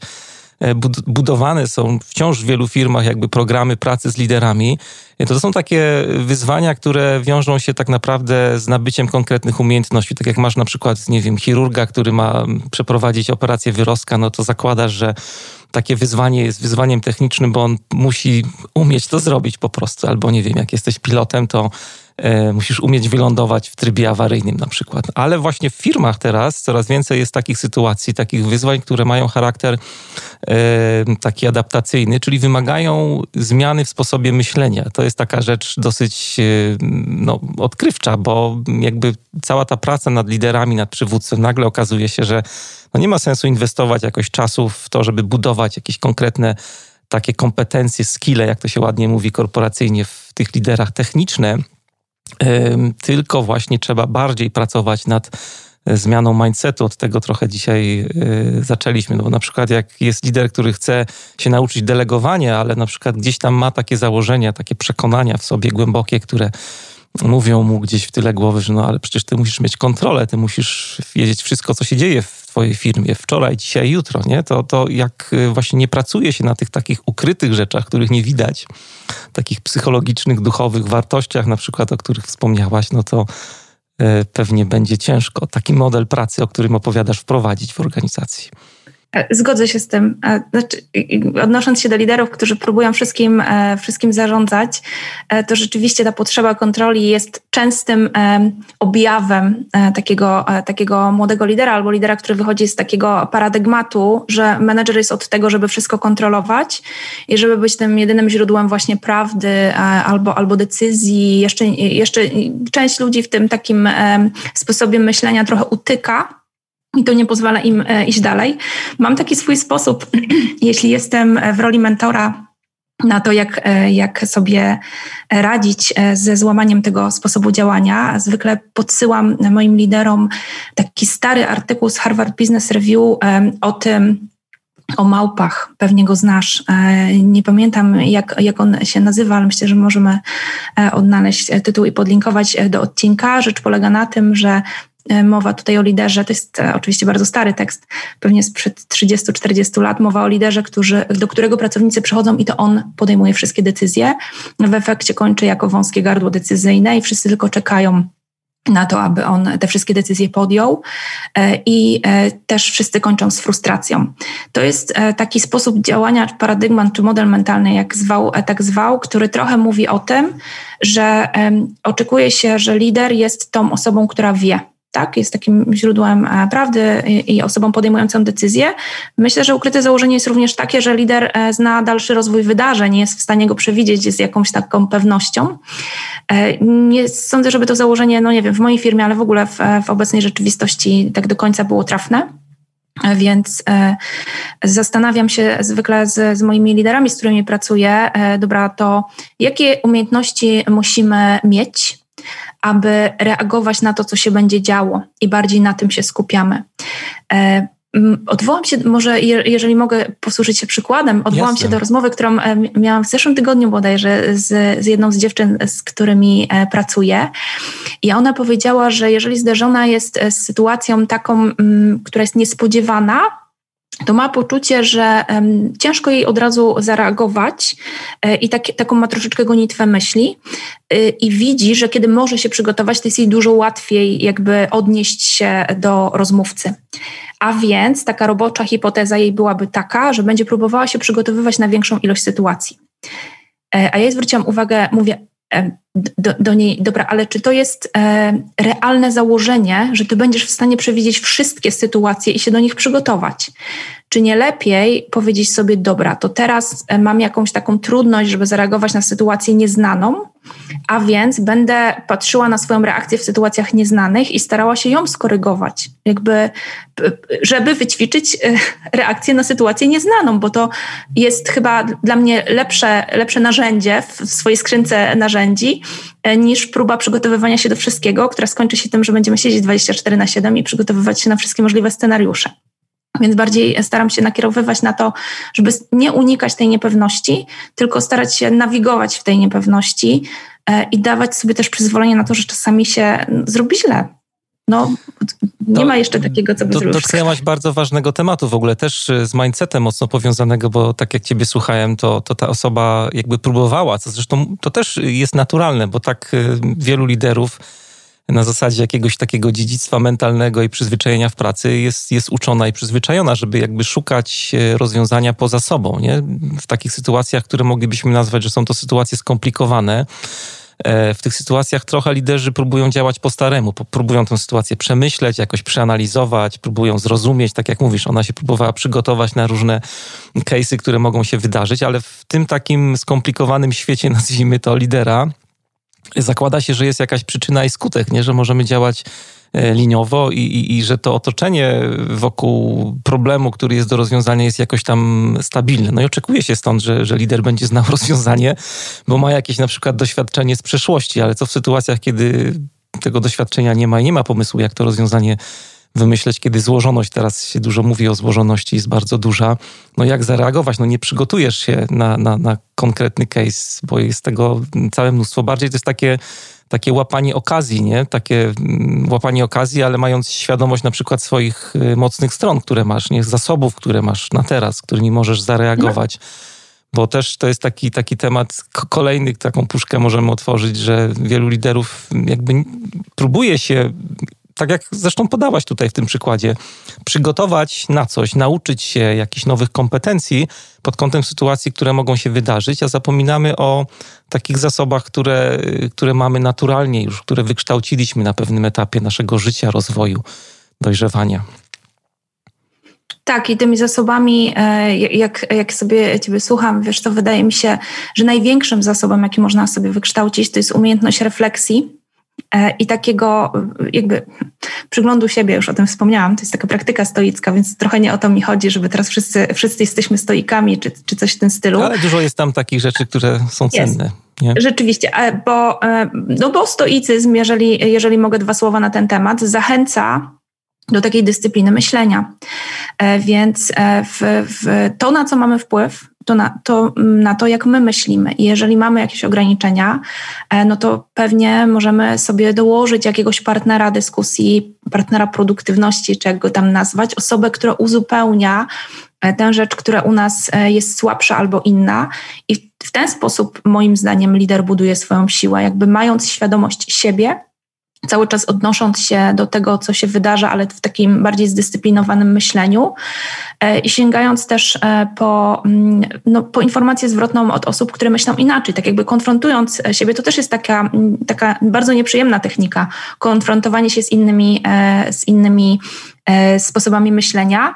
budowane są wciąż w wielu firmach jakby programy pracy z liderami. To są takie wyzwania, które wiążą się tak naprawdę z nabyciem konkretnych umiejętności. Tak jak masz na przykład, nie wiem, chirurga, który ma przeprowadzić operację wyrostka, no to zakładasz, że takie wyzwanie jest wyzwaniem technicznym, bo on musi umieć to zrobić po prostu. Albo nie wiem, jak jesteś pilotem, to e, musisz umieć wylądować w trybie awaryjnym na przykład. Ale właśnie w firmach teraz coraz więcej jest takich sytuacji, takich wyzwań, które mają charakter e, taki adaptacyjny, czyli wymagają zmiany w sposobie myślenia. To jest taka rzecz dosyć e, no, odkrywcza, bo jakby cała ta praca nad liderami, nad przywódcą, nagle okazuje się, że no nie ma sensu inwestować jakoś czasu w to, żeby budować jakieś konkretne takie kompetencje, skille, jak to się ładnie mówi korporacyjnie w tych liderach techniczne, tylko właśnie trzeba bardziej pracować nad e, zmianą mindsetu. Od tego trochę dzisiaj e, zaczęliśmy. No bo na przykład jak jest lider, który chce się nauczyć delegowania, ale na przykład gdzieś tam ma takie założenia, takie przekonania w sobie głębokie, które mówią mu gdzieś w tyle głowy, że no ale przecież ty musisz mieć kontrolę, ty musisz wiedzieć wszystko, co się dzieje w twojej firmie, wczoraj, dzisiaj, jutro, nie? To, to jak y, właśnie nie pracuje się na tych takich ukrytych rzeczach, których nie widać, takich psychologicznych, duchowych wartościach, na przykład, o których wspomniałaś, no to y, pewnie będzie ciężko taki model pracy, o którym opowiadasz, wprowadzić w organizacji. E, zgodzę się z tym. E, znaczy, odnosząc się do liderów, którzy próbują wszystkim, e, wszystkim zarządzać, to rzeczywiście ta potrzeba kontroli jest częstym objawem takiego, takiego młodego lidera albo lidera, który wychodzi z takiego paradygmatu, że menedżer jest od tego, żeby wszystko kontrolować i żeby być tym jedynym źródłem właśnie prawdy albo, albo decyzji. Jeszcze, jeszcze część ludzi w tym takim sposobie myślenia trochę utyka i to nie pozwala im iść dalej. Mam taki swój sposób, [CLEARS THROAT] jeśli jestem w roli mentora na to, jak, jak sobie radzić ze złamaniem tego sposobu działania. Zwykle podsyłam moim liderom taki stary artykuł z Harvard Business Review o tym, o małpach, pewnie go znasz. E, nie pamiętam, jak, jak on się nazywa, ale myślę, że możemy e, odnaleźć tytuł i podlinkować do odcinka. Rzecz polega na tym, że e, mowa tutaj o liderze, to jest oczywiście bardzo stary tekst, pewnie sprzed 30-40 lat, mowa o liderze, którzy, do którego pracownicy przychodzą i to on podejmuje wszystkie decyzje. W efekcie kończy jako wąskie gardło decyzyjne i wszyscy tylko czekają na to, aby on te wszystkie decyzje podjął e, i e, też wszyscy kończą z frustracją. To jest e, taki sposób działania, paradygmat czy model mentalny, jak zwał, tak zwał, który trochę mówi o tym, że oczekuje się, że lider jest tą osobą, która wie, tak, jest takim źródłem e, prawdy i osobą podejmującą decyzję. Myślę, że ukryte założenie jest również takie, że lider e, zna dalszy rozwój wydarzeń, jest w stanie go przewidzieć z jakąś taką pewnością. E, nie sądzę, żeby to założenie, no nie wiem, w mojej firmie, ale w ogóle w, w obecnej rzeczywistości tak do końca było trafne. Więc e, zastanawiam się zwykle z, z, moimi liderami, z którymi pracuję, e, dobra, to jakie umiejętności musimy mieć, aby reagować na to, co się będzie działo i bardziej na tym się skupiamy. E, odwołam się, może jeżeli mogę posłużyć się przykładem, odwołam Jasne. się do rozmowy, którą e, miałam w zeszłym tygodniu bodajże z, z jedną z dziewczyn, z którymi e, pracuję. I ona powiedziała, że jeżeli zderzona jest z sytuacją taką, która jest niespodziewana, to ma poczucie, że um, ciężko jej od razu zareagować e, i tak, taką ma troszeczkę gonitwę myśli e, i widzi, że kiedy może się przygotować, to jest jej dużo łatwiej jakby odnieść się do rozmówcy. A więc taka robocza hipoteza jej byłaby taka, że będzie próbowała się przygotowywać na większą ilość sytuacji. E, a ja zwróciłam uwagę, mówię, do, do, niej, dobra, ale czy to jest e, realne założenie, że ty będziesz w stanie przewidzieć wszystkie sytuacje i się do nich przygotować? Czy nie lepiej powiedzieć sobie, dobra, to teraz e, mam jakąś taką trudność, żeby zareagować na sytuację nieznaną, a więc będę patrzyła na swoją reakcję w sytuacjach nieznanych i starała się ją skorygować, jakby, żeby wyćwiczyć e, reakcję na sytuację nieznaną, bo to jest chyba dla mnie lepsze, lepsze narzędzie w swojej skrzynce narzędzi e, niż próba przygotowywania się do wszystkiego, która skończy się tym, że będziemy siedzieć 24 na 7 i przygotowywać się na wszystkie możliwe scenariusze. Więc bardziej staram się nakierowywać na to, żeby nie unikać tej niepewności, tylko starać się nawigować w tej niepewności e, i dawać sobie też przyzwolenie na to, że czasami się zrobi źle. No, nie to, ma jeszcze takiego, co by zrobić. Dotknęłaś bardzo ważnego tematu w ogóle, też e, z mindsetem mocno powiązanego, bo tak jak ciebie słuchałem, to, to ta osoba jakby próbowała, co zresztą to też jest naturalne, bo tak e, wielu liderów na zasadzie jakiegoś takiego dziedzictwa mentalnego i przyzwyczajenia w pracy jest, jest uczona i przyzwyczajona, żeby jakby szukać e, rozwiązania poza sobą, nie? W takich sytuacjach, które moglibyśmy nazwać, że są to sytuacje skomplikowane, e, w tych sytuacjach trochę liderzy próbują działać po staremu, próbują tę sytuację przemyśleć, jakoś przeanalizować, próbują zrozumieć, tak jak mówisz, ona się próbowała przygotować na różne case'y, które mogą się wydarzyć, ale w tym takim skomplikowanym świecie, [LAUGHS] nazwijmy to, lidera, zakłada się, że jest jakaś przyczyna i skutek, nie? że możemy działać e, liniowo i, i, i, że to otoczenie wokół problemu, który jest do rozwiązania, jest jakoś tam stabilne. No i oczekuje się stąd, że, że lider będzie znał [LAUGHS] rozwiązanie, bo ma jakieś na przykład doświadczenie z przeszłości, ale co w sytuacjach, kiedy tego doświadczenia nie ma i nie ma pomysłu, jak to rozwiązanie wymyśleć, kiedy złożoność, teraz się dużo mówi o złożoności, jest bardzo duża. No jak zareagować? No nie przygotujesz się na, na, na konkretny case, bo jest tego całe mnóstwo. Bardziej to jest takie takie łapanie okazji, nie? Takie mm, łapanie okazji, ale mając świadomość na przykład swoich y, mocnych stron, które masz, nie? Zasobów, które masz na teraz, którymi możesz zareagować. Bo też to jest taki, taki temat, kolejny taką puszkę możemy otworzyć, że wielu liderów jakby próbuje się tak jak zresztą podałaś tutaj w tym przykładzie, przygotować na coś, nauczyć się jakichś nowych kompetencji pod kątem sytuacji, które mogą się wydarzyć, a zapominamy o takich zasobach, które, które mamy naturalnie już, które wykształciliśmy na pewnym etapie naszego życia, rozwoju, dojrzewania. Tak, i tymi zasobami, e, jak, jak sobie Ciebie słucham, wiesz, to wydaje mi się, że największym zasobem, jaki można sobie wykształcić, to jest umiejętność refleksji i takiego jakby przyglądu siebie, już o tym wspomniałam, to jest taka praktyka stoicka, więc trochę nie o to mi chodzi, żeby teraz wszyscy, wszyscy jesteśmy stoikami, czy, czy coś w tym stylu. Ale dużo jest tam takich rzeczy, które są cenne. Nie? Rzeczywiście, bo, no bo stoicyzm, jeżeli, jeżeli mogę dwa słowa na ten temat, zachęca do takiej dyscypliny myślenia. E, więc e, w, w to, na co mamy wpływ, to na, to na to, jak my myślimy. I jeżeli mamy jakieś ograniczenia, e, no to pewnie możemy sobie dołożyć jakiegoś partnera dyskusji, partnera produktywności, czy jak go tam nazwać, osobę, która uzupełnia tę rzecz, która u nas jest słabsza albo inna. I w ten sposób, moim zdaniem, lider buduje swoją siłę, jakby mając świadomość siebie, cały czas odnosząc się do tego, co się wydarza, ale w takim bardziej zdyscyplinowanym myśleniu. E, i sięgając też e, po, mm, no, po informację zwrotną od osób, które myślą inaczej, tak jakby konfrontując siebie, to też jest taka, mm, taka bardzo nieprzyjemna technika, konfrontowanie się z innymi, e, z innymi sposobami myślenia,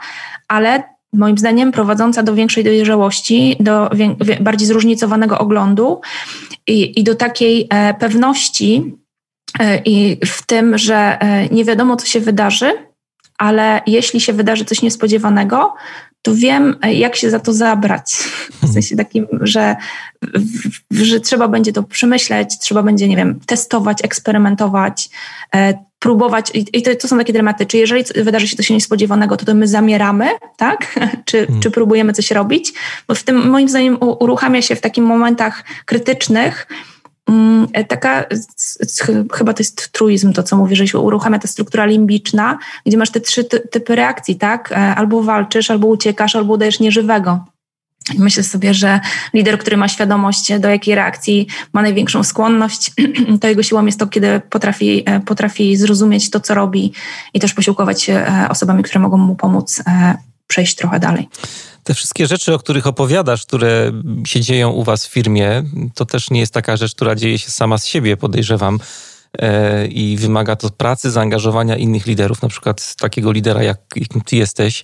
ale moim zdaniem prowadząca do większej dojrzałości, do bardziej zróżnicowanego oglądu i, i do takiej pewności, E, I w tym, że e, nie wiadomo, co się wydarzy, ale jeśli się wydarzy coś niespodziewanego, to wiem, e, jak się za to zabrać. W sensie takim, że, że trzeba będzie to przemyśleć, trzeba będzie, nie wiem, testować, eksperymentować, próbować. I to, to są takie dramaty. Czy jeżeli wydarzy się coś niespodziewanego, to, to my zamieramy, tak? [LAUGHS] Czy, hmm. czy próbujemy coś robić? Bo w tym, moim zdaniem, uruchamia się w takich momentach krytycznych, taka, chyba to jest truizm, to co mówię, że się uruchamia ta struktura limbiczna, gdzie masz te trzy typy reakcji, tak? E, albo walczysz, albo uciekasz, albo udajesz nieżywego. Myślę sobie, że lider, który ma świadomość, do jakiej reakcji ma największą skłonność, [CLEARS THROAT] to jego siłą jest to, kiedy potrafi, e, potrafi zrozumieć to, co robi i też posiłkować się e, osobami, które mogą mu pomóc przejść trochę dalej. Te wszystkie rzeczy, o których opowiadasz, które się dzieją u Was w firmie, to też nie jest taka rzecz, która dzieje się sama z siebie, podejrzewam. E, I wymaga to pracy, zaangażowania innych liderów, na przykład takiego lidera, jak, jakim Ty jesteś.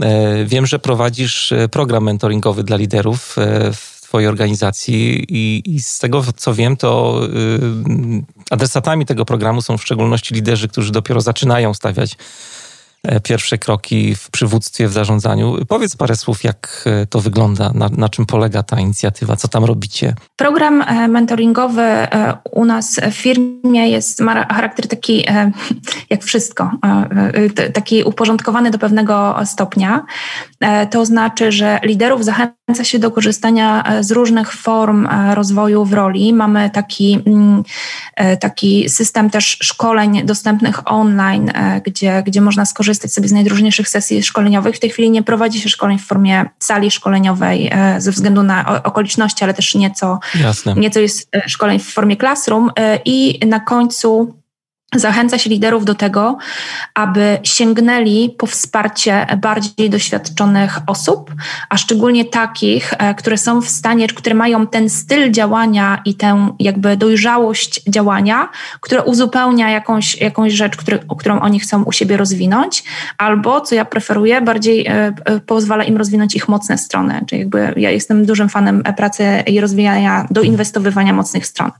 E, wiem, że prowadzisz e, program mentoringowy dla liderów w Twojej organizacji i, i, z tego, co wiem, to adresatami tego programu są w szczególności liderzy, którzy dopiero zaczynają stawiać pierwsze kroki w przywództwie, w zarządzaniu. Powiedz parę słów, jak e, to wygląda, na, na czym polega ta inicjatywa, co tam robicie? Program e, mentoringowy u nas w firmie jest, ma charakter taki, [LAUGHS] jak wszystko, taki uporządkowany do pewnego stopnia. To znaczy, że liderów zachęca się do korzystania z różnych form rozwoju w roli. Mamy taki, mm, taki system też szkoleń dostępnych online, gdzie, gdzie można skorzystać korzystać sobie z najdróżniejszych sesji szkoleniowych. W tej chwili nie prowadzi się szkoleń w formie sali szkoleniowej e, ze względu na okoliczności, ale też nieco, Jasne. nieco jest e, szkoleń w formie classroom e, i na końcu Zachęca się liderów do tego, aby sięgnęli po wsparcie bardziej doświadczonych osób, a szczególnie takich, e, które są w stanie, które mają ten styl działania i tę jakby dojrzałość działania, która uzupełnia jakąś, jakąś rzecz, który, którą oni chcą u siebie rozwinąć, albo, co ja preferuję, bardziej e, e, pozwala im rozwinąć ich mocne strony. Czyli jakby ja jestem dużym fanem pracy i rozwijania, doinwestowywania mocnych stron.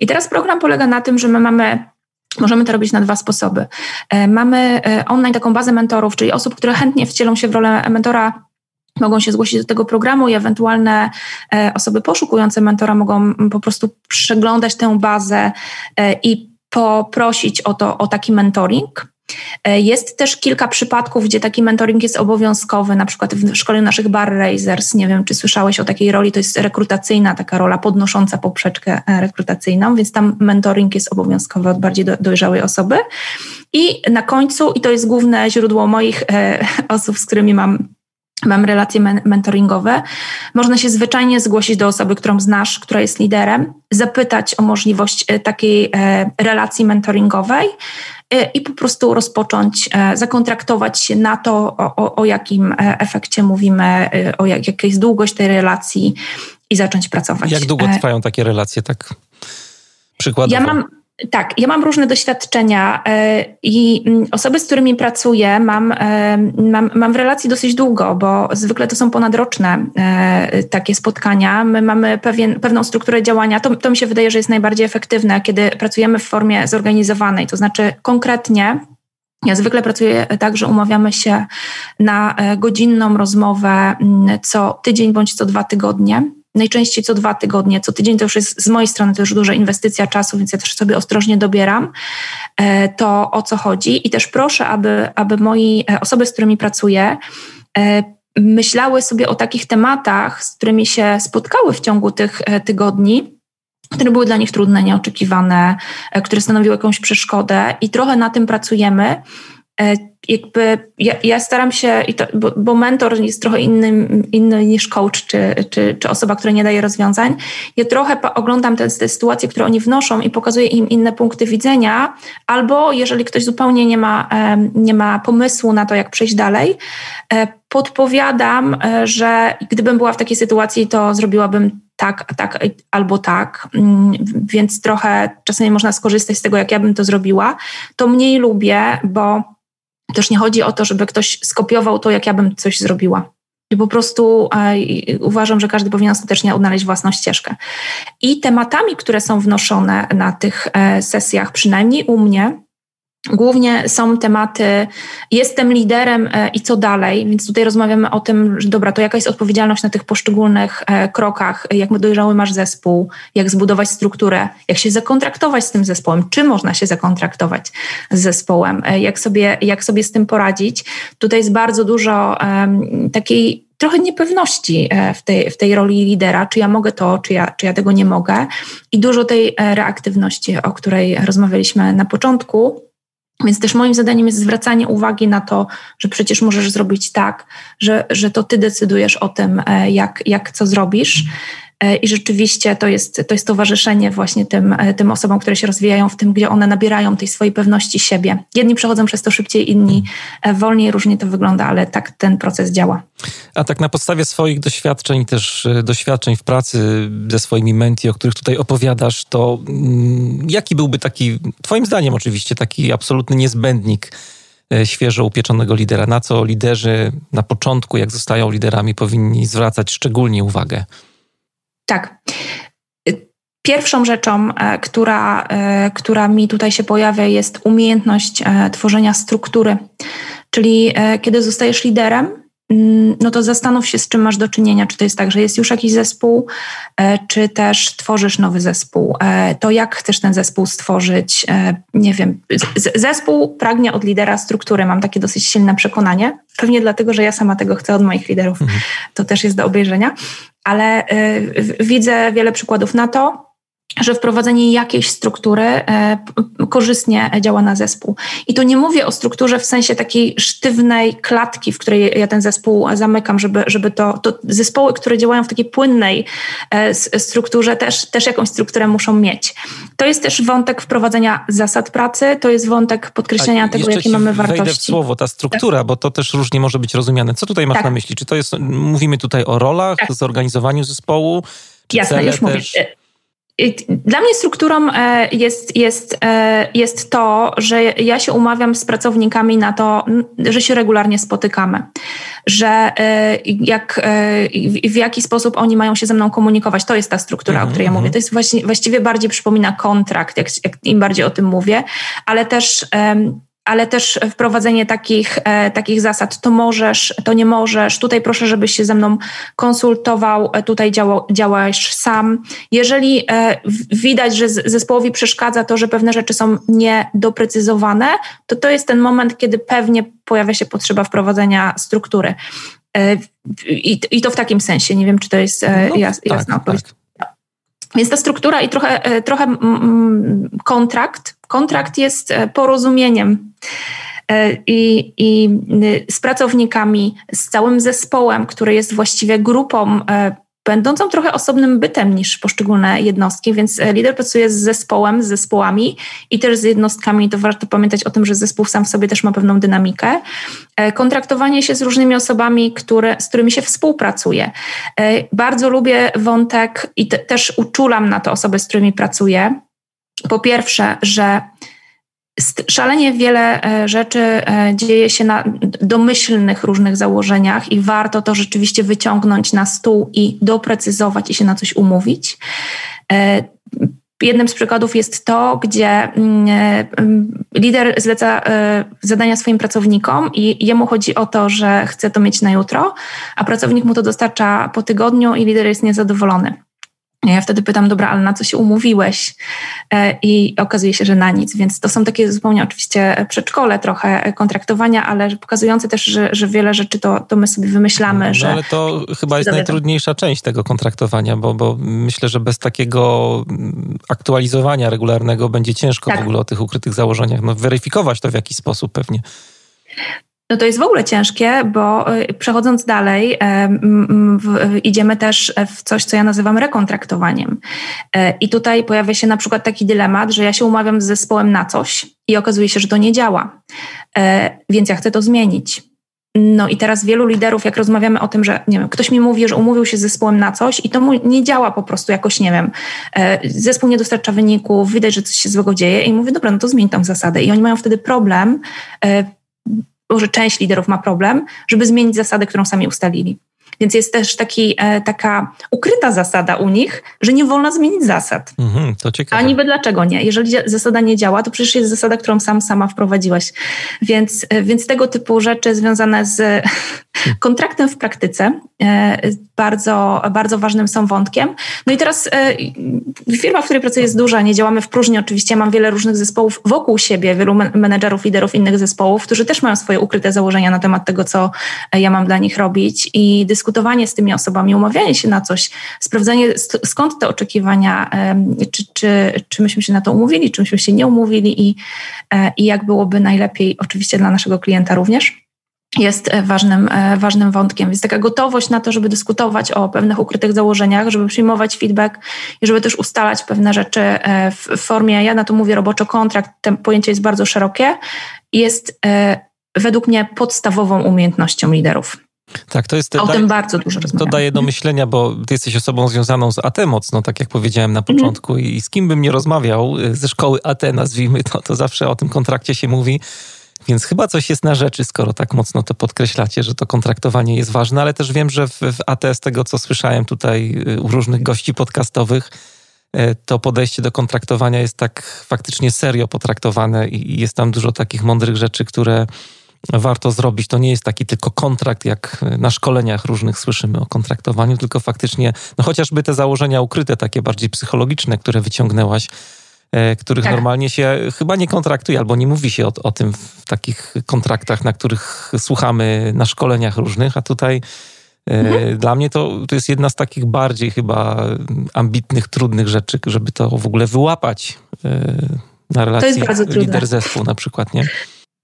I teraz program polega na tym, że my mamy Możemy to robić na dwa sposoby. E, mamy e, online taką bazę mentorów, czyli osób, które chętnie wcielą się w rolę mentora mogą się zgłosić do tego programu i ewentualne e, osoby poszukujące mentora mogą po prostu przeglądać tę bazę i poprosić o to, o taki mentoring. E, jest też kilka przypadków, gdzie taki mentoring jest obowiązkowy, na przykład w szkole naszych bar raisers. Nie wiem, czy słyszałeś o takiej roli, to jest rekrutacyjna taka rola podnosząca poprzeczkę e, rekrutacyjną, więc tam mentoring jest obowiązkowy od bardziej dojrzałej osoby. I na końcu, i to jest główne źródło moich e, osób, z którymi mam mam relacje men mentoringowe. Można się zwyczajnie zgłosić do osoby, którą znasz, która jest liderem, zapytać o możliwość takiej relacji mentoringowej. E, i po prostu rozpocząć, e, zakontraktować się na to, o, o jakim e, efekcie mówimy, o jak, jaka jest długość tej relacji i zacząć pracować. Jak długo trwają takie relacje, tak przykładowo? Ja mam, Tak, ja mam różne doświadczenia e, i mm, osoby, z którymi pracuję, mam, e, mam, mam w relacji dosyć długo, bo zwykle to są ponadroczne e, takie spotkania. My mamy pewien, pewną strukturę działania. To, to mi się wydaje, że jest najbardziej efektywne, kiedy pracujemy w formie zorganizowanej, to znaczy konkretnie ja zwykle pracuję tak, że umawiamy się na godzinną rozmowę mm, co tydzień bądź co dwa tygodnie najczęściej co dwa tygodnie, co tydzień to już jest z mojej strony też duża inwestycja czasu, więc ja też sobie ostrożnie dobieram e, to, o co chodzi. I też proszę, aby, aby moi e, osoby, z którymi pracuję, e, myślały sobie o takich tematach, z którymi się spotkały w ciągu tych tygodni, które były dla nich trudne, nieoczekiwane, które stanowiły jakąś przeszkodę. I trochę na tym pracujemy jakby ja, ja, staram się, bo, bo, mentor jest trochę inny, inny niż coach czy, czy, czy, osoba, która nie daje rozwiązań. Ja trochę oglądam te, te, sytuacje, które oni wnoszą i pokazuję im inne punkty widzenia, albo jeżeli ktoś zupełnie nie ma, nie ma pomysłu na to, jak przejść dalej, e, podpowiadam, e, że gdybym była w takiej sytuacji, to zrobiłabym tak, tak albo tak, mm, więc trochę czasami można skorzystać z tego, jak ja bym to zrobiła. To mniej lubię, bo też nie chodzi o to, żeby ktoś skopiował to, jak ja bym coś zrobiła. Po prostu uważam, że każdy powinien ostatecznie odnaleźć własną ścieżkę. I tematami, które są wnoszone na tych e, sesjach, przynajmniej u mnie, Głównie są tematy, jestem liderem e, i co dalej, więc tutaj rozmawiamy o tym, że dobra, to jaka jest odpowiedzialność na tych poszczególnych e, krokach, jak dojrzały masz zespół, jak zbudować strukturę, jak się zakontraktować z tym zespołem, czy można się zakontraktować z zespołem, e, jak sobie, jak sobie z tym poradzić. Tutaj jest bardzo dużo um, takiej trochę niepewności w tej, w tej roli lidera, czy ja mogę to, czy ja, czy ja tego nie mogę. I dużo tej reaktywności, o której rozmawialiśmy na początku, więc też moim zadaniem jest zwracanie uwagi na to, że przecież możesz zrobić tak, że, że to ty decydujesz o tym, e, jak, jak co zrobisz. E, I rzeczywiście to jest, to jest towarzyszenie właśnie tym, e, tym osobom, które się rozwijają w tym, gdzie one nabierają tej swojej pewności siebie. Jedni przechodzą przez to szybciej, inni e, wolniej, różnie to wygląda, ale tak ten proces działa. A tak na podstawie swoich doświadczeń, też doświadczeń w pracy ze swoimi menti, o których tutaj opowiadasz, to mm, jaki byłby taki, Twoim zdaniem oczywiście, taki absolutny niezbędnik świeżo upieczonego lidera? Na co liderzy na początku, jak zostają liderami, powinni zwracać szczególnie uwagę? Tak. Pierwszą rzeczą, e, która, e, która mi tutaj się pojawia, jest umiejętność e, tworzenia struktury. Czyli kiedy zostajesz liderem, no to zastanów się, z czym masz do czynienia. Czy to jest tak, że jest już jakiś zespół, czy też tworzysz nowy zespół. To jak chcesz ten zespół stworzyć? Nie wiem. Zespół pragnie od lidera struktury. Mam takie dosyć silne przekonanie. Pewnie dlatego, że ja sama tego chcę od moich liderów. Mhm. To też jest do obejrzenia ale widzę wiele przykładów na to, że wprowadzenie jakiejś struktury y, korzystnie działa na zespół. I tu nie mówię o strukturze w sensie takiej sztywnej klatki, w której ja ten zespół zamykam, żeby, żeby to, to zespoły, które działają w takiej płynnej y, strukturze, też, też jakąś strukturę muszą mieć. To jest też wątek wprowadzenia zasad pracy, to jest wątek podkreślenia tego, jakie mamy wartości. Wejdę w słowo, ta struktura, tak. bo to też różnie może być rozumiane. Co tutaj masz tak. na myśli? Czy to jest, mówimy tutaj o rolach, tak. zorganizowaniu zespołu? Czy Jasne, już mówię. Dla mnie strukturą e, jest, jest, e, jest to, że ja się umawiam z pracownikami na to, że się regularnie spotykamy, że e, jak, w jaki sposób oni mają się ze mną komunikować. To jest ta struktura, mm -hmm. o której ja mówię. Mhm. To jest właśnie, właściwie bardziej przypomina kontrakt, jak, jak im bardziej o tym mówię, ale też ale też wprowadzenie takich, e, takich zasad, to możesz, to nie możesz, tutaj proszę, żebyś się ze mną konsultował, e, tutaj działa, działasz sam. Jeżeli e, widać, że zespołowi przeszkadza to, że pewne rzeczy są niedoprecyzowane, to to jest ten moment, kiedy pewnie pojawia się potrzeba wprowadzenia struktury. I, i to w takim sensie, nie wiem, czy to jest no, jas, tak, jasna odpowiedź. Tak. Więc ta struktura i trochę, trochę kontrakt, kontrakt jest porozumieniem E, i, i y, z pracownikami, z całym zespołem, który jest właściwie grupą e, będącą trochę osobnym bytem niż poszczególne jednostki, więc e, lider pracuje z zespołem, z zespołami i też z jednostkami. To warto pamiętać o tym, że zespół sam w sobie też ma pewną dynamikę. Kontraktowanie się z różnymi osobami, które, z którymi się współpracuje. Bardzo lubię wątek i te, też uczulam na to osoby, z którymi pracuję po pierwsze, że Szalenie wiele e, rzeczy e, dzieje się na domyślnych różnych założeniach i warto to rzeczywiście wyciągnąć na stół i doprecyzować i się na coś umówić. E, jednym z przykładów jest to, gdzie mm, mm, lider zleca zadania swoim pracownikom i jemu chodzi o to, że chce to mieć na jutro, a pracownik mu to dostarcza po tygodniu i lider jest niezadowolony. Ja wtedy pytam, dobra, ale na co się umówiłeś? E, I okazuje się, że na nic. Więc to są takie zupełnie oczywiście przedszkole trochę kontraktowania, ale pokazujące też, że, że wiele rzeczy to, to my sobie wymyślamy. No, że ale to chyba jest najtrudniejsza część tego kontraktowania, bo, bo myślę, że bez takiego mm, aktualizowania regularnego będzie ciężko tak. w ogóle o tych ukrytych założeniach. No, weryfikować to w jakiś sposób pewnie. No to jest w ogóle ciężkie, bo y, przechodząc dalej, idziemy też w coś, co ja nazywam rekontraktowaniem. E, I tutaj pojawia się na przykład taki dylemat, że ja się umawiam z zespołem na coś i okazuje się, że to nie działa, e, więc ja chcę to zmienić. No i teraz wielu liderów, jak rozmawiamy o tym, że nie wiem, ktoś mi mówi, że umówił się z zespołem na coś i to mu nie działa po prostu jakoś, nie wiem, e, zespół nie dostarcza wyników, widać, że coś się złego dzieje i mówię, dobra, no to zmień tą zasadę. I oni mają wtedy problem może część liderów ma problem, żeby zmienić zasadę, którą sami ustalili. Więc jest też taki, e, taka ukryta zasada u nich, że nie wolno zmienić zasad. Mhm, to ciekawe. A niby dlaczego nie? Jeżeli zasada nie działa, to przecież jest zasada, którą sam sama wprowadziłeś. Więc, e, więc tego typu rzeczy związane z [LAUGHS] kontraktem w praktyce e, bardzo, bardzo ważnym są wątkiem. No i teraz firma, w której pracuję jest duża, nie działamy w próżni oczywiście. Mam wiele różnych zespołów wokół siebie, wielu menedżerów, liderów innych zespołów, którzy też mają swoje ukryte założenia na temat tego, co ja mam dla nich robić i dyskutowanie z tymi osobami, umawianie się na coś, sprawdzanie skąd te oczekiwania, czy, czy, czy myśmy się na to umówili, czy myśmy się nie umówili i, e, i jak byłoby najlepiej, oczywiście dla naszego klienta również jest e, ważnym, e, ważnym wątkiem. Więc taka gotowość na to, żeby dyskutować o pewnych ukrytych założeniach, żeby przyjmować feedback i żeby też ustalać pewne rzeczy w formie, ja na to mówię roboczo kontrakt, to pojęcie jest bardzo szerokie, jest według mnie podstawową umiejętnością liderów. Tak, to jest. O tym bardzo dużo To daje do myślenia, bo ty jesteś osobą związaną z AT mocno, tak jak powiedziałem na mhm. początku, mm. i z kim bym nie rozmawiał y, ze szkoły AT, nazwijmy to, to zawsze o tym kontrakcie się mówi. Więc chyba coś jest na rzeczy, skoro tak mocno to podkreślacie, że to kontraktowanie jest ważne, ale też wiem, że w, w AT, z tego co słyszałem tutaj y, u różnych gości podcastowych, y, to podejście do kontraktowania jest tak faktycznie serio potraktowane i jest tam dużo takich mądrych rzeczy, które warto zrobić. To nie jest taki tylko kontrakt, jak na szkoleniach różnych słyszymy o kontraktowaniu, tylko faktycznie, no chociażby te założenia ukryte, takie bardziej psychologiczne, które wyciągnęłaś, e, których tak. normalnie się chyba nie kontraktuje, albo nie mówi się o, o tym w takich kontraktach, na których słuchamy na szkoleniach różnych, a tutaj e, mhm. Dla mnie to, to jest jedna z takich bardziej chyba ambitnych, trudnych rzeczy, żeby to w ogóle wyłapać e, na relacji lider-zespół na przykład, nie?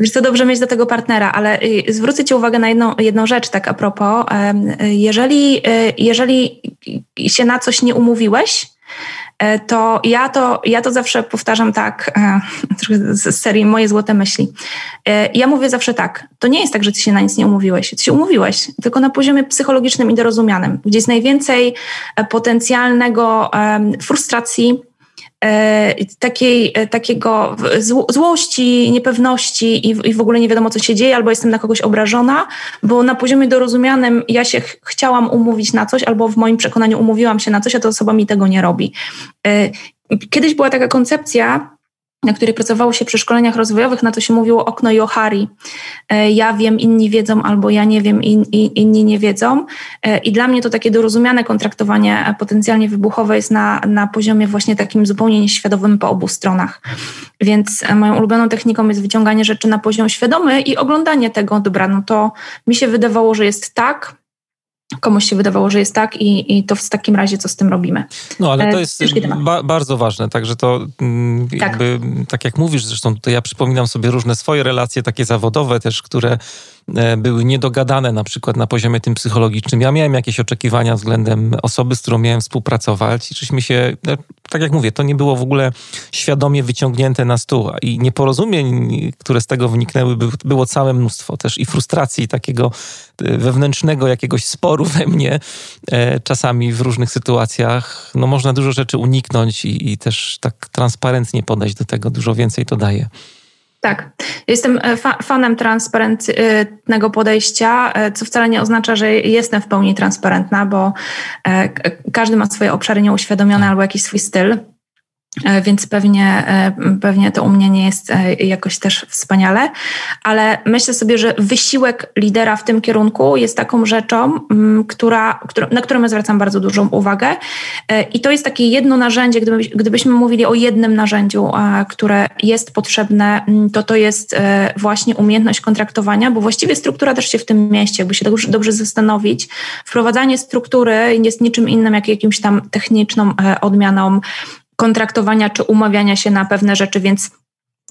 Wiesz co, dobrze mieć do tego partnera, ale y, zwrócę Ci uwagę na jedną, jedną rzecz, tak a propos. Jeżeli, y, jeżeli się na coś nie umówiłeś, e, to ja to, ja to zawsze powtarzam tak, e, [LAUGHS] z serii moje złote myśli. E, ja mówię zawsze tak, to nie jest tak, że ty się na nic nie umówiłeś. Ty się umówiłeś, tylko na poziomie psychologicznym i dorozumianym, gdzie jest najwięcej potencjalnego frustracji, takiej, e, takiego złości, niepewności i, i w ogóle nie wiadomo, co się dzieje, albo jestem na kogoś obrażona, bo na poziomie dorozumianym ja się ch chciałam umówić na coś, albo w moim przekonaniu umówiłam się na coś, a ta osoba mi tego nie robi. E, kiedyś była taka koncepcja, na której pracowało się przy szkoleniach rozwojowych, na to się mówiło okno Johari. E, ja wiem, inni wiedzą, albo ja nie wiem, in, in, inni nie wiedzą. E, I dla mnie to takie dorozumiane kontraktowanie potencjalnie wybuchowe jest na, na poziomie właśnie takim zupełnie nieświadomym po obu stronach. Więc e, moją ulubioną techniką jest wyciąganie rzeczy na poziom świadomy i oglądanie tego, dobra, no to mi się wydawało, że jest tak, komuś się wydawało, że jest tak i, i to w takim razie co z tym robimy. No ale to e, jest ba bardzo ważne, także to mm, tak. jakby, tak jak mówisz zresztą tutaj ja przypominam sobie różne swoje relacje takie zawodowe też, które były niedogadane na przykład na poziomie tym psychologicznym. Ja miałem jakieś oczekiwania względem osoby, z którą miałem współpracować i czyśmy się, no, tak jak mówię, to nie było w ogóle świadomie wyciągnięte na stół i nieporozumień, które z tego wyniknęły, było całe mnóstwo też i frustracji takiego e, wewnętrznego jakiegoś sporu we mnie e, czasami w różnych sytuacjach. No można dużo rzeczy uniknąć i, i też tak transparentnie podejść do tego, dużo więcej to daje. Tak. Jestem e, fa fanem transparentnego podejścia, e, co wcale nie oznacza, że jestem w pełni transparentna, bo e, każdy ma swoje obszary nieuświadomione albo jakiś swój styl. E, więc pewnie, e, pewnie to u mnie nie jest e, jakoś też wspaniale, ale myślę sobie, że wysiłek lidera w tym kierunku jest taką rzeczą, która, na którą ja zwracam bardzo dużą uwagę. I to jest takie jedno narzędzie, gdyby, gdybyśmy mówili o jednym narzędziu, które jest potrzebne, to to jest właśnie umiejętność kontraktowania, bo właściwie struktura też się w tym mieści, jakby się dobrze, dobrze zastanowić. Wprowadzanie struktury jest niczym innym jak jakimś tam techniczną odmianą kontraktowania czy umawiania się na pewne rzeczy, więc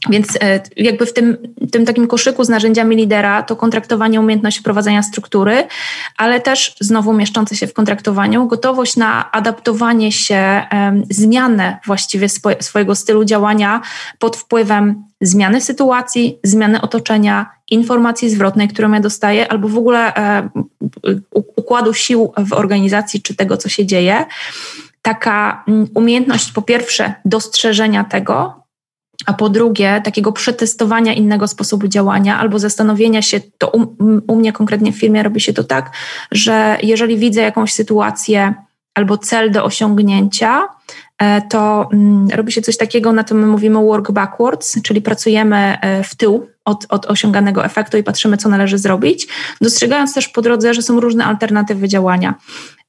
więc e, jakby w tym, tym takim koszyku z narzędziami lidera to kontraktowanie, umiejętność wprowadzania struktury, ale też znowu mieszczące się w kontraktowaniu, gotowość na adaptowanie się, zmianę właściwie swojego stylu działania pod wpływem zmiany sytuacji, zmiany otoczenia, informacji zwrotnej, którą ja dostaję, albo w ogóle e, układu sił w organizacji czy tego, co się dzieje taka mm, umiejętność po pierwsze dostrzeżenia tego, a po drugie takiego przetestowania innego sposobu działania albo zastanowienia się, to u, u, mnie konkretnie w firmie robi się to tak, że jeżeli widzę jakąś sytuację albo cel do osiągnięcia, e, to mm, robi się coś takiego, na to my mówimy work backwards, czyli pracujemy e, w tył od, od osiąganego efektu i patrzymy, co należy zrobić, dostrzegając też po drodze, że są różne alternatywy działania.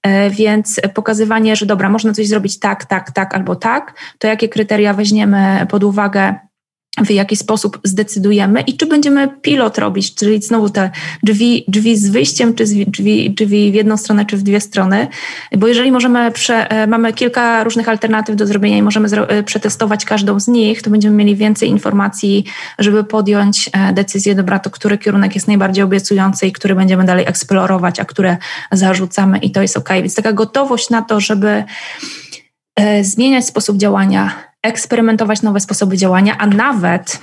E, więc pokazywanie, że dobra, można coś zrobić tak, tak, tak albo tak, to jakie kryteria weźmiemy pod uwagę w jaki sposób zdecydujemy i czy będziemy pilot robić, czyli znowu te drzwi, drzwi z wyjściem, czy drzwi, drzwi w jedną stronę, czy w dwie strony, bo jeżeli możemy, prze, e, mamy kilka różnych alternatyw do zrobienia i możemy zro, e, przetestować każdą z nich, to będziemy mieli więcej informacji, żeby podjąć e, decyzję, dobra, to który kierunek jest najbardziej obiecujący i który będziemy dalej eksplorować, a które zarzucamy i to jest ok. Więc taka gotowość na to, żeby zmieniać sposób działania, eksperymentować nowe sposoby działania, a nawet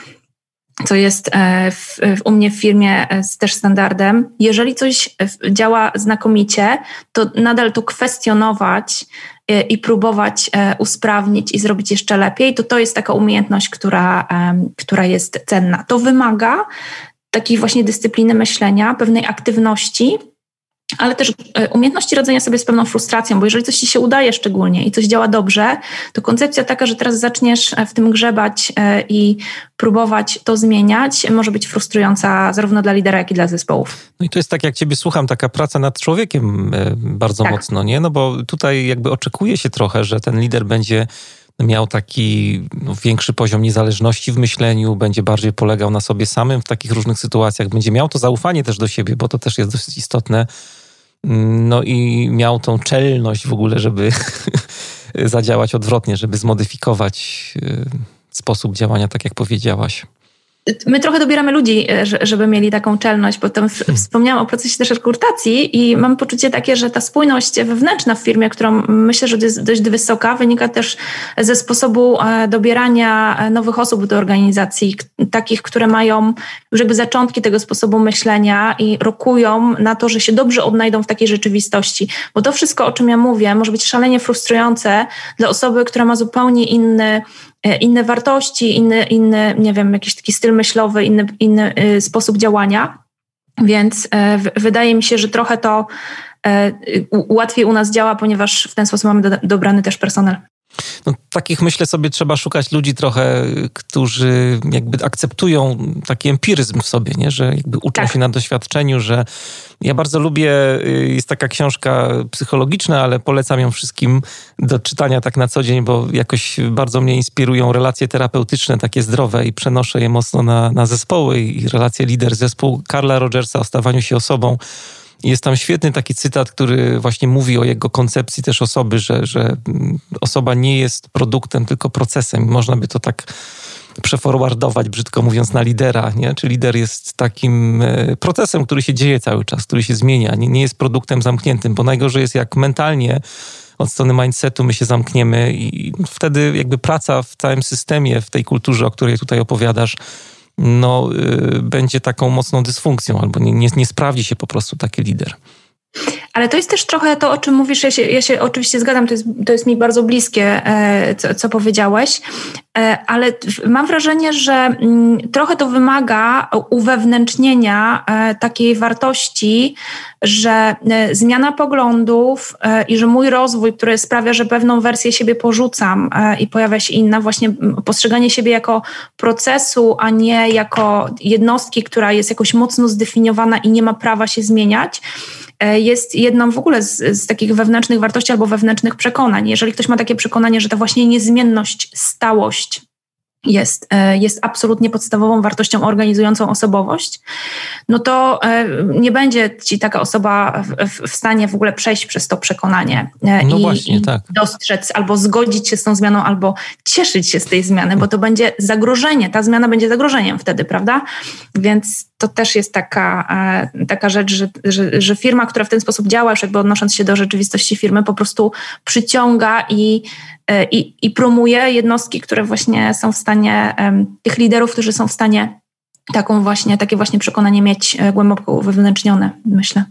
co jest e, w, u mnie w firmie e, też standardem, jeżeli coś działa znakomicie, to nadal to kwestionować e, i próbować usprawnić i zrobić jeszcze lepiej, to to jest taka umiejętność, która, która jest cenna. To wymaga takiej właśnie dyscypliny myślenia, pewnej aktywności, ale też e, umiejętności radzenia sobie z pewną frustracją, bo jeżeli coś ci się udaje szczególnie i coś działa dobrze, to koncepcja taka, że teraz zaczniesz e, w tym grzebać e, i próbować to zmieniać, może być frustrująca zarówno dla lidera, jak i dla zespołów. No i to jest tak, jak ciebie słucham, taka praca nad człowiekiem bardzo tak. mocno, nie? No bo tutaj jakby oczekuje się trochę, że ten lider będzie miał taki no, większy poziom niezależności w myśleniu, będzie bardziej polegał na sobie samym w takich różnych sytuacjach, będzie miał to zaufanie też do siebie, bo to też jest dosyć istotne. No i miał tą czelność w ogóle, żeby [LAUGHS] zadziałać odwrotnie, żeby zmodyfikować y, sposób działania, tak jak powiedziałaś my trochę dobieramy ludzi, e, żeby mieli taką czelność, bo tam hmm. wspomniałam o procesie też rekrutacji i mam poczucie takie, że ta spójność wewnętrzna w firmie, którą myślę, że jest dość wysoka, wynika też ze sposobu e, dobierania e, nowych osób do organizacji, takich, które mają już jakby zaczątki tego sposobu myślenia i rokują na to, że się dobrze odnajdą w takiej rzeczywistości. Bo to wszystko, o czym ja mówię, może być szalenie frustrujące dla osoby, która ma zupełnie inny inne wartości, inny, inny, nie wiem, jakiś taki styl myślowy, inny, inny y, sposób działania. Więc e, wydaje mi się, że trochę to e, łatwiej u nas działa, ponieważ w ten sposób mamy dobrany też personel. No, takich myślę sobie trzeba szukać ludzi trochę, którzy jakby akceptują taki empiryzm w sobie, nie? że jakby uczą tak. się na doświadczeniu, że ja bardzo lubię, y, jest taka książka psychologiczna, ale polecam ją wszystkim do czytania tak na co dzień, bo jakoś bardzo mnie inspirują relacje terapeutyczne, takie zdrowe i przenoszę je mocno na, na zespoły i relacje lider-zespół Karla Rogersa o stawaniu się osobą. Jest tam świetny taki cytat, który właśnie mówi o jego koncepcji też osoby, że, że osoba nie jest produktem, tylko procesem. Można by to tak przeforwardować, brzydko mówiąc, na lidera, nie? Czy lider jest takim e, procesem, który się dzieje cały czas, który się zmienia, nie, nie jest produktem zamkniętym, bo najgorzej jest jak mentalnie od strony mindsetu my się zamkniemy i wtedy jakby praca w całym systemie, w tej kulturze, o której tutaj opowiadasz, no, y, będzie taką mocną dysfunkcją albo nie, nie, nie sprawdzi się po prostu taki lider. Ale to jest też trochę to, o czym mówisz. Ja się, ja się oczywiście zgadzam, to jest, to jest mi bardzo bliskie, e, co, co powiedziałeś, ale mam wrażenie, że mm, trochę to wymaga uwewnętrznienia e, takiej wartości, że zmiana poglądów i że mój rozwój, który sprawia, że pewną wersję siebie porzucam i pojawia się inna, właśnie postrzeganie siebie jako procesu, a nie jako jednostki, która jest jakoś mocno zdefiniowana i nie ma prawa się zmieniać E, jest jedną w ogóle z, z, takich wewnętrznych wartości albo wewnętrznych przekonań. Jeżeli ktoś ma takie przekonanie, że ta właśnie niezmienność, stałość jest, e, jest absolutnie podstawową wartością organizującą osobowość, no to e, nie będzie ci taka osoba w, w stanie w ogóle przejść przez to przekonanie no i, właśnie, i tak. dostrzec albo zgodzić się z tą zmianą, albo cieszyć się z tej zmiany, bo to będzie zagrożenie, ta zmiana będzie zagrożeniem wtedy, prawda? Więc to też jest taka, e, taka rzecz, że, że, że, firma, która w ten sposób działa, już jakby odnosząc się do rzeczywistości firmy, po prostu przyciąga i, e, i, i promuje jednostki, które właśnie są w stanie, tych liderów, którzy są w stanie taką właśnie, takie właśnie przekonanie mieć e, głęboko wewnętrznione, myślę.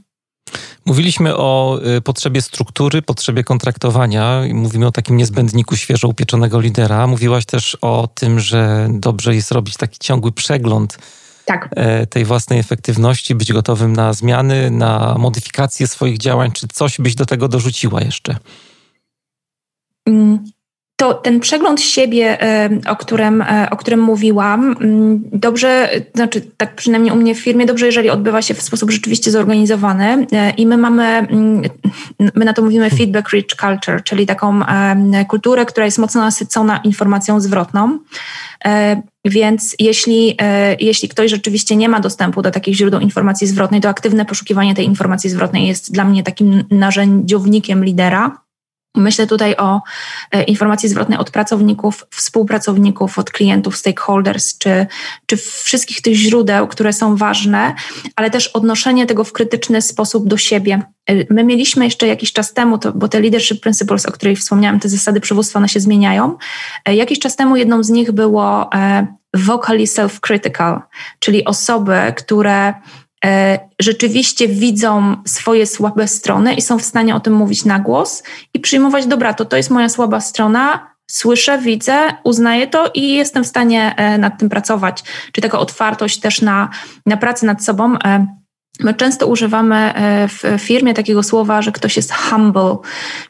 Mówiliśmy o potrzebie struktury, potrzebie kontraktowania. Mówimy o takim niezbędniku świeżo upieczonego lidera. Mówiłaś też o tym, że dobrze jest robić taki ciągły przegląd tak. E, tej własnej efektywności, być gotowym na zmiany, na modyfikację swoich działań. Czy coś byś do tego dorzuciła jeszcze? Mm, to ten przegląd siebie, e, o którym, e, o którym mówiłam, mm, dobrze, znaczy tak przynajmniej u mnie w firmie, dobrze, jeżeli odbywa się w sposób rzeczywiście zorganizowany i my mamy, mm, my na to mówimy feedback rich culture, czyli taką kulturę, która jest mocno nasycona informacją zwrotną. Więc jeśli, e, jeśli ktoś rzeczywiście nie ma dostępu do takich źródeł informacji zwrotnej, to aktywne poszukiwanie tej informacji zwrotnej jest dla mnie takim narzędziownikiem lidera. Myślę tutaj o e, informacji zwrotnej od pracowników, współpracowników, od klientów, stakeholders, czy, czy wszystkich tych źródeł, które są ważne, ale też odnoszenie tego w krytyczny sposób do siebie. E, my mieliśmy jeszcze jakiś czas temu, to, bo te leadership principles, o których wspomniałam, te zasady przywództwa, one się zmieniają. E, jakiś czas temu jedną z nich było vocally self-critical, czyli osoby, które rzeczywiście widzą swoje słabe strony i są w stanie o tym mówić na głos i przyjmować, dobra, to to jest moja słaba strona, słyszę, widzę, uznaję to i jestem w stanie e, nad tym pracować. Czyli taka otwartość też na, na pracę nad sobą. E, my często używamy w firmie takiego słowa, że ktoś jest humble,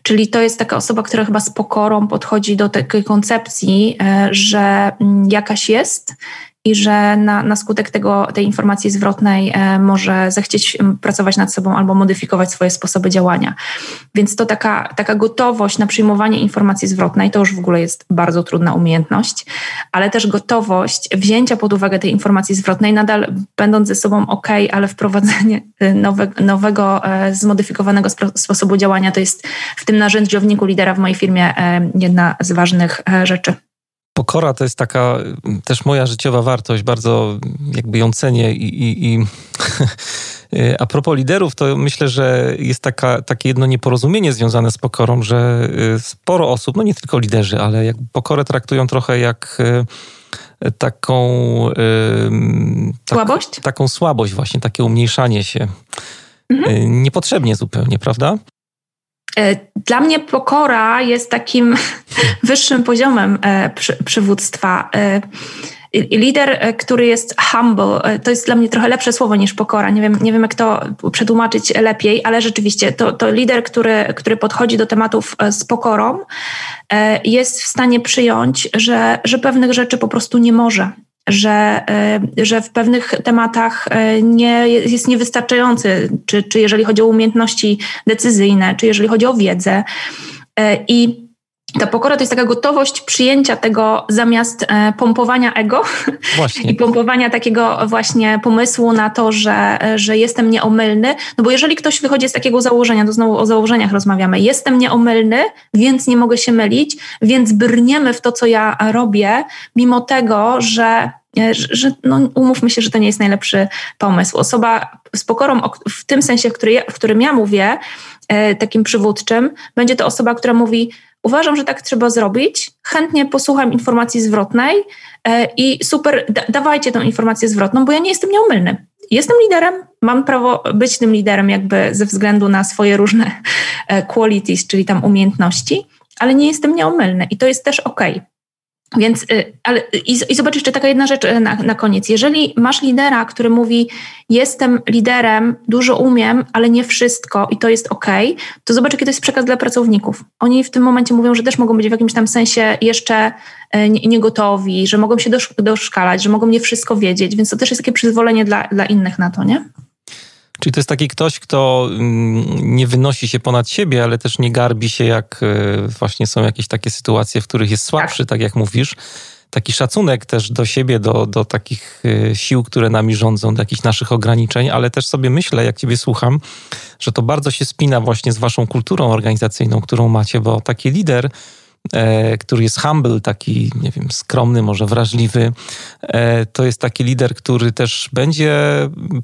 czyli to jest taka osoba, która chyba z pokorą podchodzi do takiej koncepcji, że mm, jakaś jest i że na, na skutek tego, tej informacji zwrotnej e, może zechcieć pracować nad sobą albo modyfikować swoje sposoby działania. Więc to taka, taka gotowość na przyjmowanie informacji zwrotnej to już w ogóle jest bardzo trudna umiejętność, ale też gotowość wzięcia pod uwagę tej informacji zwrotnej, nadal będąc ze sobą ok, ale wprowadzenie e, nowe, nowego, e, zmodyfikowanego sposobu działania to jest w tym narzędziowniku lidera w mojej firmie jedna z ważnych rzeczy. Pokora to jest taka też moja życiowa wartość, bardzo jakby ją cenię i, i, i [LAUGHS] a propos liderów, to myślę, że jest taka, takie jedno nieporozumienie związane z pokorą, że y, sporo osób, no nie tylko liderzy, ale jakby pokorę traktują trochę jak y, taką... Tak, słabość? Taką słabość właśnie, takie umniejszanie się. Mhm. Niepotrzebnie zupełnie, prawda? E, dla mnie pokora jest takim [LAUGHS] wyższym poziomem e, przywództwa. E, lider, który jest humble, to jest dla mnie trochę lepsze słowo niż pokora. Nie wiem, nie wiem jak to przetłumaczyć lepiej, ale rzeczywiście to, to lider, który, który podchodzi do tematów z pokorą, jest w stanie przyjąć, że, że pewnych rzeczy po prostu nie może że, e, że w pewnych tematach e, nie, jest niewystarczający, czy, czy jeżeli chodzi o umiejętności decyzyjne, czy jeżeli chodzi o wiedzę. E, I ta pokora to jest taka gotowość przyjęcia tego zamiast e, pompowania ego [LAUGHS] właśnie. i pompowania takiego właśnie pomysłu na to, że, że jestem nieomylny. No bo jeżeli ktoś wychodzi z takiego założenia, to znowu o założeniach rozmawiamy, jestem nieomylny, więc nie mogę się mylić, więc brniemy w to, co ja robię, mimo tego, że e, że no, umówmy się, że to nie jest najlepszy pomysł. Osoba z pokorą, w tym sensie, w, który ja, w którym ja mówię, e, takim przywódczym, będzie to osoba, która mówi: Uważam, że tak trzeba zrobić. Chętnie posłucham informacji zwrotnej e, i super, da, dawajcie tą informację zwrotną, bo ja nie jestem nieomylny. Jestem liderem, mam prawo być tym liderem, jakby ze względu na swoje różne e, qualities, czyli tam umiejętności, ale nie jestem nieomylny i to jest też ok. Więc, y, ale, i, i zobacz jeszcze taka jedna rzecz y, na, na koniec. Jeżeli masz lidera, który mówi, jestem liderem, dużo umiem, ale nie wszystko i to jest ok, to zobacz, jaki to jest przekaz dla pracowników. Oni w tym momencie mówią, że też mogą być w jakimś tam sensie jeszcze y, niegotowi, że mogą się doszkalać, że mogą nie wszystko wiedzieć, więc to też jest takie przyzwolenie dla, dla innych na to, nie? Czyli to jest taki ktoś, kto mm, nie wynosi się ponad siebie, ale też nie garbi się, jak e, właśnie są jakieś takie sytuacje, w których jest słabszy, tak, tak jak mówisz. Taki szacunek też do siebie, do, do takich e, sił, które nami rządzą, do jakichś naszych ograniczeń, ale też sobie myślę, jak Ciebie słucham, że to bardzo się spina właśnie z Waszą kulturą organizacyjną, którą macie, bo taki lider który jest humble, taki, nie wiem, skromny, może wrażliwy. E, to jest taki lider, który też będzie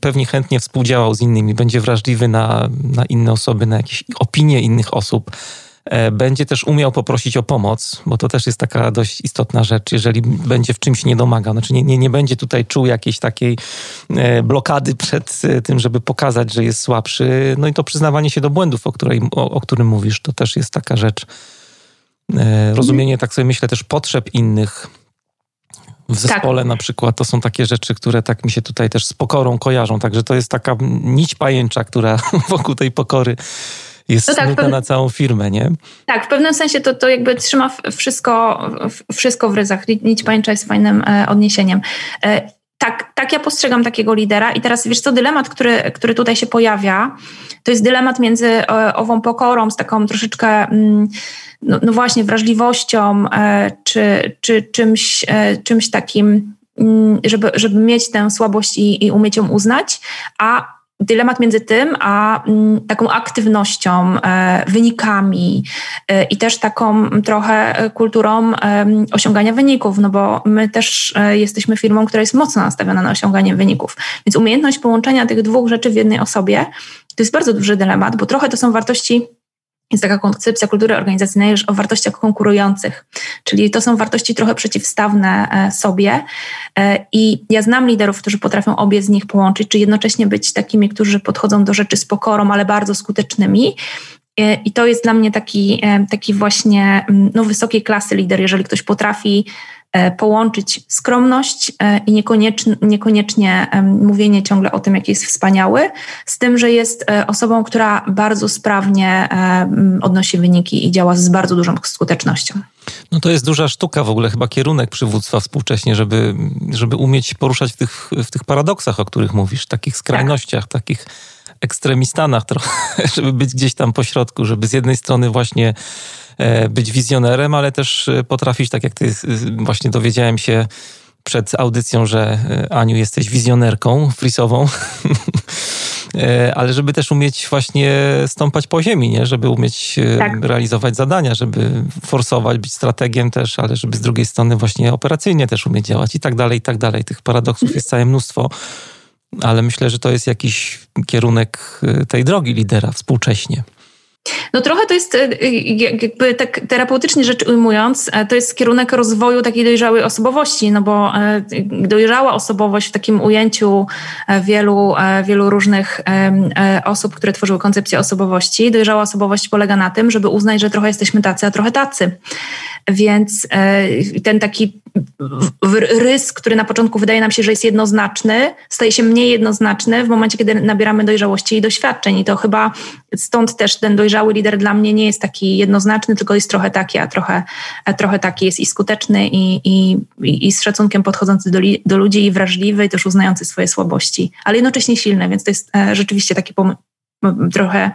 pewnie chętnie współdziałał z innymi, będzie wrażliwy na, na inne osoby, na jakieś opinie innych osób. E, będzie też umiał poprosić o pomoc, bo to też jest taka dość istotna rzecz, jeżeli będzie w czymś niedomagał. Znaczy nie, nie, nie będzie tutaj czuł jakiejś takiej blokady przed tym, żeby pokazać, że jest słabszy. No i to przyznawanie się do błędów, o, której, o, o którym mówisz, to też jest taka rzecz, E, rozumienie, tak sobie myślę, też potrzeb innych w zespole tak. na przykład. To są takie rzeczy, które tak mi się tutaj też z pokorą kojarzą. Także to jest taka nić pajęcza, która [LAUGHS] wokół tej pokory jest no tak, na całą firmę, nie? Tak, w pewnym sensie to, to jakby trzyma wszystko, wszystko w ryzach. Nić pajęcza jest fajnym e, odniesieniem. E, tak, tak ja postrzegam takiego lidera. I teraz wiesz co, dylemat, który, który tutaj się pojawia, to jest dylemat między e, ową pokorą, z taką troszeczkę, mm, no, no właśnie, wrażliwością, e, czy, czy czymś, e, czymś takim, mm, żeby, żeby mieć tę słabość i, i umieć ją uznać, a dylemat między tym, a mm, taką aktywnością, e, wynikami i też taką trochę kulturą osiągania wyników, no bo my też jesteśmy firmą, która jest mocno nastawiona na osiąganie wyników. Więc umiejętność połączenia tych dwóch rzeczy w jednej osobie to jest bardzo duży dylemat, bo trochę to są wartości jest taka koncepcja kultury organizacyjnej o wartościach konkurujących, czyli to są wartości trochę przeciwstawne e, sobie. E, I ja znam liderów, którzy potrafią obie z nich połączyć, czy jednocześnie być takimi, którzy podchodzą do rzeczy z pokorą, ale bardzo skutecznymi. E, I to jest dla mnie taki, taki właśnie mm, no, wysokiej klasy lider, jeżeli ktoś potrafi połączyć skromność e, i niekoniecznie, niekoniecznie mówienie ciągle o tym, jaki jest wspaniały, z tym, że jest e, osobą, która bardzo sprawnie odnosi wyniki i działa z bardzo dużą skutecznością. No to jest duża sztuka w ogóle, chyba kierunek przywództwa współcześnie, żeby, żeby umieć poruszać w tych, w tych paradoksach, o których mówisz, takich skrajnościach, tak. takich ekstremistanach trochę, [LAUGHS] żeby być gdzieś tam po środku, żeby z jednej strony właśnie E, być wizjonerem, ale też e, potrafić, tak jak ty e, właśnie dowiedziałem się przed audycją, że Aniu jesteś wizjonerką frisową, [LAUGHS] ale żeby też umieć właśnie stąpać po ziemi, nie? żeby umieć tak. realizować zadania, żeby forsować, być strategiem też, ale żeby z drugiej strony właśnie operacyjnie też umieć działać i tak dalej, i tak dalej. Tych paradoksów jest całe mnóstwo, ale myślę, że to jest jakiś kierunek tej drogi lidera współcześnie. No trochę to jest, e, jakby tak terapeutycznie rzecz ujmując, e, to jest kierunek rozwoju takiej dojrzałej osobowości, no bo e, dojrzała osobowość w takim ujęciu wielu, wielu różnych osób, które tworzyły koncepcję osobowości, dojrzała osobowość polega na tym, żeby uznać, że trochę jesteśmy tacy, a trochę tacy. Więc ten taki rys, który na początku wydaje nam się, że jest jednoznaczny, staje się mniej jednoznaczny w momencie, kiedy nabieramy dojrzałości i doświadczeń. I to chyba stąd też ten dojrzały lider dla mnie nie jest taki jednoznaczny, tylko jest trochę taki, a trochę, a trochę taki jest i skuteczny, i, i, i z szacunkiem podchodzący do, do ludzi, i wrażliwy, i też uznający swoje słabości, ale jednocześnie silny, więc to jest e, rzeczywiście taki trochę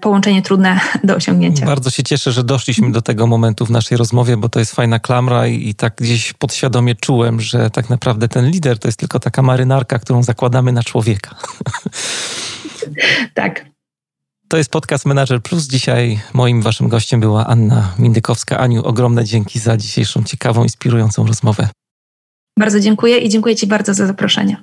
połączenie trudne [LAUGHS] do osiągnięcia. Bardzo się cieszę, że doszliśmy do tego momentu w naszej rozmowie, bo to jest fajna klamra i, i tak gdzieś podświadomie czułem, że tak naprawdę ten lider to jest tylko taka marynarka, którą zakładamy na człowieka. [LAUGHS] Tak. To jest podcast Manager Plus. Dzisiaj moim waszym gościem była Anna Mindykowska. Aniu, ogromne dzięki za dzisiejszą ciekawą, inspirującą rozmowę. Bardzo dziękuję i dziękuję Ci bardzo za zaproszenie.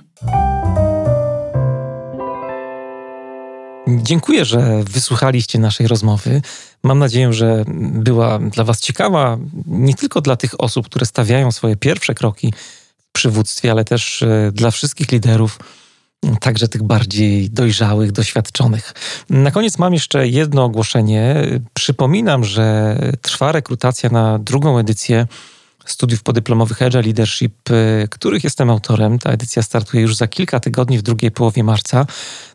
Dziękuję, że wysłuchaliście naszej rozmowy. Mam nadzieję, że była dla Was ciekawa, nie tylko dla tych osób, które stawiają swoje pierwsze kroki w przywództwie, ale też e, dla wszystkich liderów, także tych bardziej dojrzałych, doświadczonych. Na koniec mam jeszcze jedno ogłoszenie. Przypominam, że trwa rekrutacja na drugą edycję studiów podyplomowych Agile Leadership, y, których jestem autorem. Ta edycja startuje już za kilka tygodni, w drugiej połowie marca.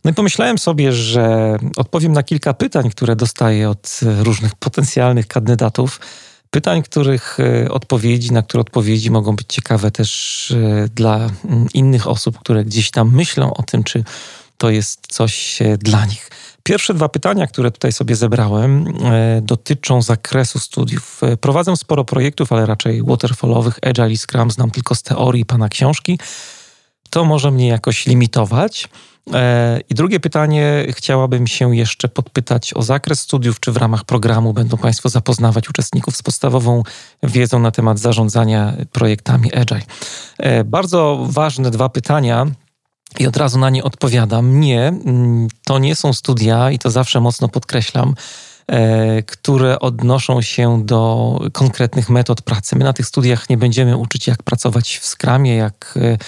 No i pomyślałem sobie, że odpowiem na kilka pytań, które dostaję od różnych potencjalnych kandydatów. Pytań, których y, odpowiedzi, na które odpowiedzi mogą być ciekawe też y, dla innych osób, które gdzieś tam myślą o tym, czy to jest coś dla nich. Pierwsze dwa pytania, które tutaj sobie zebrałem, e, dotyczą zakresu studiów. E, prowadzę sporo projektów, ale raczej waterfallowych, agile i scrum, znam tylko z teorii pana książki. To może mnie jakoś limitować. E, I drugie pytanie, chciałabym się jeszcze podpytać o zakres studiów, czy w ramach programu będą Państwo zapoznawać uczestników z podstawową wiedzą na temat zarządzania projektami Agile. Bardzo ważne dwa pytania, i od razu na nie odpowiadam. Nie, mm, to nie są studia, i to zawsze mocno podkreślam, e, które odnoszą się do konkretnych metod pracy. My na tych studiach nie będziemy uczyć, jak pracować w Scrumie, jak e,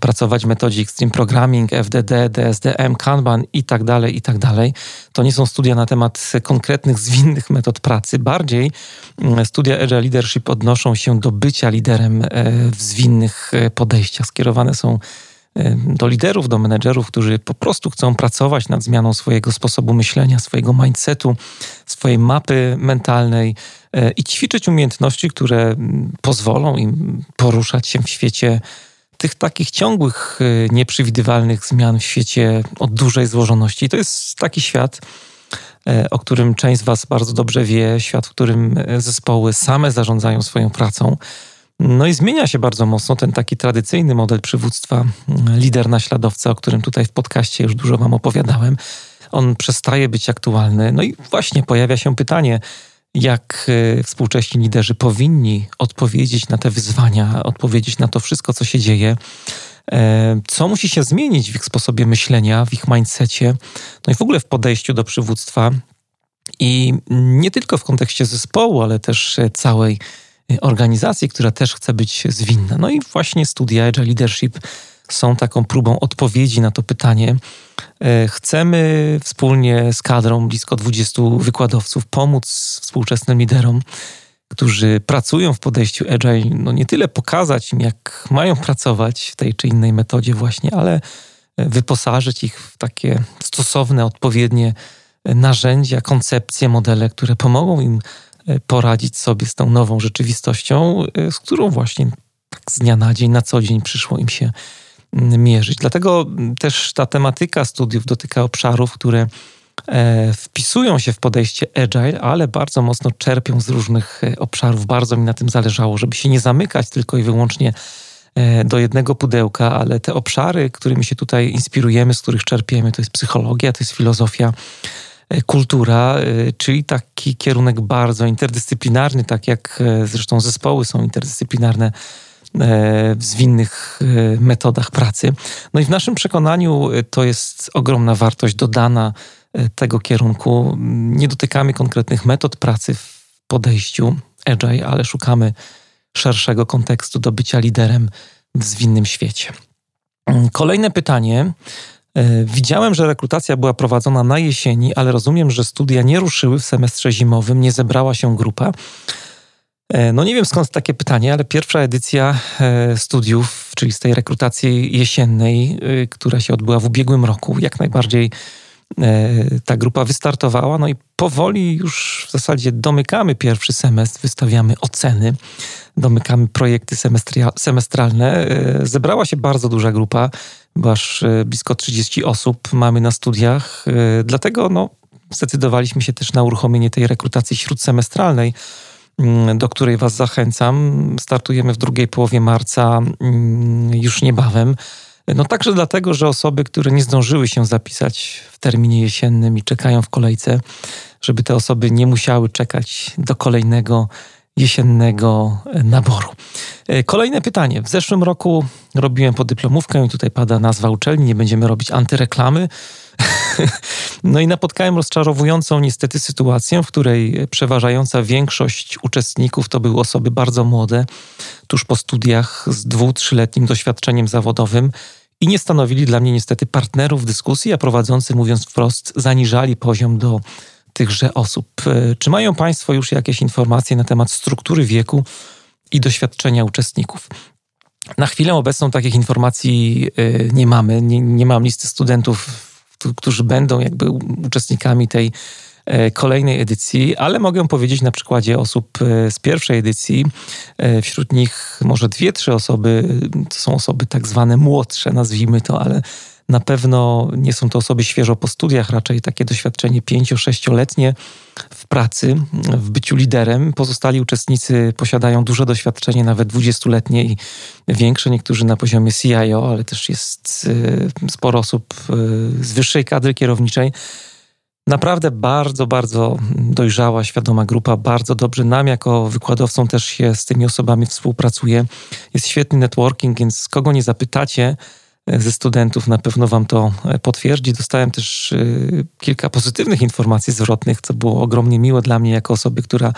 pracować w metodzie Extreme Programming, FDD, DSDM, Kanban i tak dalej, i tak dalej. To nie są studia na temat konkretnych, zwinnych metod pracy. Bardziej mm, studia Agile Leadership odnoszą się do bycia liderem e, w zwinnych podejściach. Skierowane są do liderów, do menedżerów, którzy po prostu chcą pracować nad zmianą swojego sposobu myślenia, swojego mindsetu, swojej mapy mentalnej e, i ćwiczyć umiejętności, które pozwolą im poruszać się w świecie tych takich ciągłych, e, nieprzewidywalnych zmian w świecie o dużej złożoności. To jest taki świat, e, o którym część z Was bardzo dobrze wie, świat, w którym zespoły same zarządzają swoją pracą no i zmienia się bardzo mocno ten taki tradycyjny model przywództwa, mm, lider naśladowca, o którym tutaj w podcaście już dużo Wam opowiadałem. On przestaje być aktualny. No i właśnie pojawia się pytanie, jak y, współcześni liderzy powinni odpowiedzieć na te wyzwania, odpowiedzieć na to wszystko, co się dzieje, e, co musi się zmienić w ich sposobie myślenia, w ich mindsetie, no i w ogóle w podejściu do przywództwa. I nie tylko w kontekście zespołu, ale też całej organizacji, która też chce być zwinna. No i właśnie studia Agile Leadership są taką próbą odpowiedzi na to pytanie. E, chcemy wspólnie z kadrą blisko 20 wykładowców pomóc współczesnym liderom, którzy pracują w podejściu Agile, no nie tyle pokazać im, jak mają pracować w tej czy innej metodzie właśnie, ale wyposażyć ich w takie stosowne, odpowiednie narzędzia, koncepcje, modele, które pomogą im E, poradzić sobie z tą nową rzeczywistością, e, z którą właśnie tak z dnia na dzień, na co dzień przyszło im się mierzyć. Dlatego też ta tematyka studiów dotyka obszarów, które e, wpisują się w podejście agile, ale bardzo mocno czerpią z różnych obszarów. Bardzo mi na tym zależało, żeby się nie zamykać tylko i wyłącznie do jednego pudełka, ale te obszary, którymi się tutaj inspirujemy, z których czerpiemy, to jest psychologia, to jest filozofia, E, kultura, e, czyli taki kierunek bardzo interdyscyplinarny, tak jak e, zresztą zespoły są interdyscyplinarne w zwinnych metodach pracy. No i w naszym przekonaniu to jest ogromna wartość dodana tego kierunku. Nie dotykamy konkretnych metod pracy w podejściu agile, ale szukamy szerszego kontekstu do bycia liderem w zwinnym świecie. Kolejne pytanie E, widziałem, że rekrutacja była prowadzona na jesieni, ale rozumiem, że studia nie ruszyły w semestrze zimowym, nie zebrała się grupa. E, no nie wiem skąd takie pytanie, ale pierwsza edycja e, studiów, czyli z tej rekrutacji jesiennej, która się odbyła w ubiegłym roku, jak najbardziej ta grupa wystartowała. No i powoli już w zasadzie domykamy pierwszy semestr, wystawiamy oceny, domykamy projekty semestralne. Zebrała się bardzo duża grupa bo aż e, blisko 30 osób mamy na studiach. E, dlatego no, zdecydowaliśmy się też na uruchomienie tej rekrutacji śródsemestralnej, mm, do której Was zachęcam. Startujemy w drugiej połowie marca mm, już niebawem. No także dlatego, że osoby, które nie zdążyły się zapisać w terminie jesiennym i czekają w kolejce, żeby te osoby nie musiały czekać do kolejnego jesiennego naboru. E, kolejne pytanie. W zeszłym roku robiłem podyplomówkę i tutaj pada nazwa uczelni, nie będziemy robić antyreklamy. [LAUGHS] No i napotkałem rozczarowującą niestety sytuację, w której przeważająca większość uczestników to były osoby bardzo młode, tuż po studiach z dwu, trzyletnim doświadczeniem zawodowym i nie stanowili dla mnie niestety partnerów dyskusji, a prowadzący, mówiąc wprost, zaniżali poziom do tychże osób. E, czy mają Państwo już jakieś informacje na temat struktury wieku i doświadczenia uczestników? Na chwilę obecną takich informacji e, nie mamy. Nie, nie mam listy studentów, którzy będą jakby uczestnikami tej e, kolejnej edycji, ale mogę powiedzieć na przykładzie osób z pierwszej edycji. Wśród nich może dwie, trzy osoby, to są osoby tak zwane młodsze, nazwijmy to, ale na pewno nie są to osoby świeżo po studiach, raczej takie doświadczenie 5-6-letnie w pracy, w byciu liderem. Pozostali uczestnicy posiadają duże doświadczenie, nawet 20-letnie i większe, niektórzy na poziomie CIO, ale też jest y, sporo osób y, z wyższej kadry kierowniczej. Naprawdę bardzo, bardzo dojrzała, świadoma grupa. Bardzo dobrze nam, jako wykładowcą, też się z tymi osobami współpracuje. Jest świetny networking, więc kogo nie zapytacie, ze studentów na pewno Wam to e, potwierdzi. Dostałem też e, kilka pozytywnych informacji zwrotnych, co było ogromnie miłe dla mnie, jako osoby, która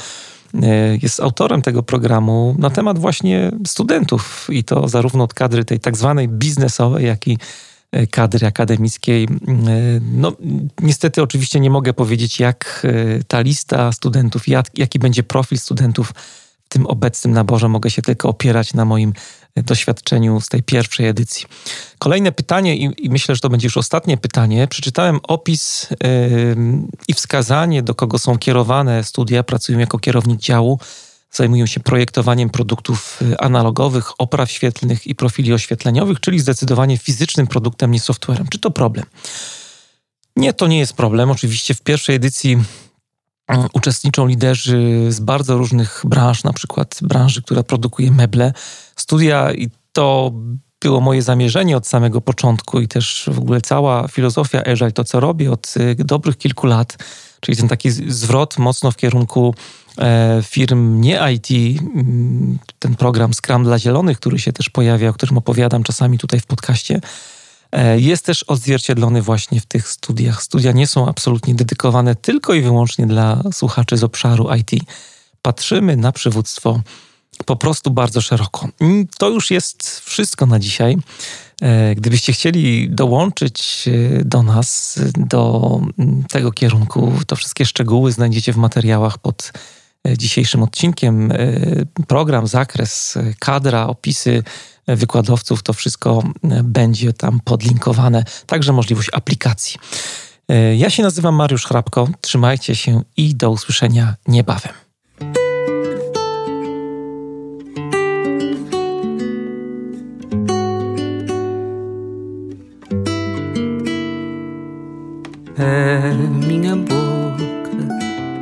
e, jest autorem tego programu na temat właśnie studentów i to zarówno od kadry tej tak zwanej biznesowej, jak i kadry akademickiej. No, niestety, oczywiście nie mogę powiedzieć, jak ta lista studentów, jak, jaki będzie profil studentów w tym obecnym naborze. Mogę się tylko opierać na moim doświadczeniu z tej pierwszej edycji. Kolejne pytanie, i, i myślę, że to będzie już ostatnie pytanie. Przeczytałem opis yy, i wskazanie, do kogo są kierowane studia. Pracują jako kierownik działu, zajmują się projektowaniem produktów y, analogowych, opraw świetlnych i profili oświetleniowych, czyli zdecydowanie fizycznym produktem, nie softwarem. Czy to problem? Nie, to nie jest problem. Oczywiście w pierwszej edycji uczestniczą liderzy z bardzo różnych branż, na przykład branży, która produkuje meble. Studia i to było moje zamierzenie od samego początku i też w ogóle cała filozofia Agile, to co robię od y, dobrych kilku lat, czyli ten taki zwrot mocno w kierunku e, firm nie IT, mm, ten program Scrum dla Zielonych, który się też pojawia, o którym opowiadam czasami tutaj w podcaście, E, jest też odzwierciedlony właśnie w tych studiach. Studia nie są absolutnie dedykowane tylko i wyłącznie dla słuchaczy z obszaru IT. Patrzymy na przywództwo po prostu bardzo szeroko. To już jest wszystko na dzisiaj. E, gdybyście chcieli dołączyć e, do nas, do tego kierunku, to wszystkie szczegóły znajdziecie w materiałach pod dzisiejszym odcinkiem. Program, zakres, kadra, opisy wykładowców, to wszystko e, będzie tam podlinkowane, także możliwość aplikacji. E, ja się nazywam Mariusz Hrabko, trzymajcie się i do usłyszenia niebawem.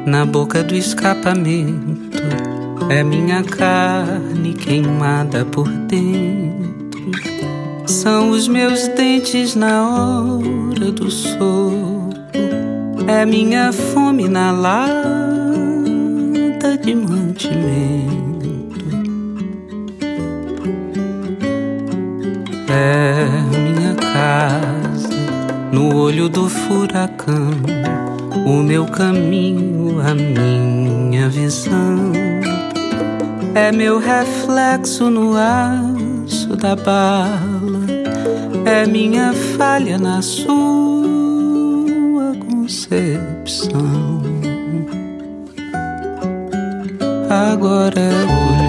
Na boca do escapamento É minha carne queimada por dentro. São os meus dentes na hora do sopro. É minha fome na lata de mantimento. É minha casa no olho do furacão. O meu caminho, a minha visão é meu reflexo no aço da bala, é minha falha na sua concepção. Agora é olho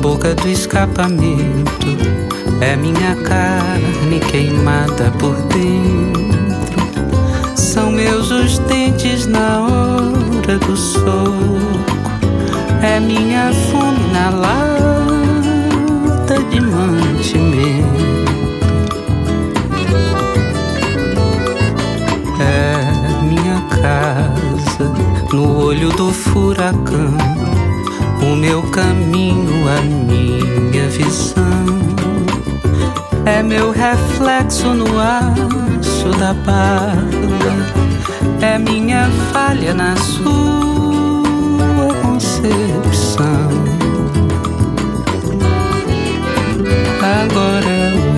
boca do escapamento é minha carne queimada por dentro. São meus os dentes na hora do soco. É minha fome na lata de mantimento. É minha casa no olho do furacão o meu caminho, a minha visão. É meu reflexo no aço da barra, é minha falha na sua concepção. Agora eu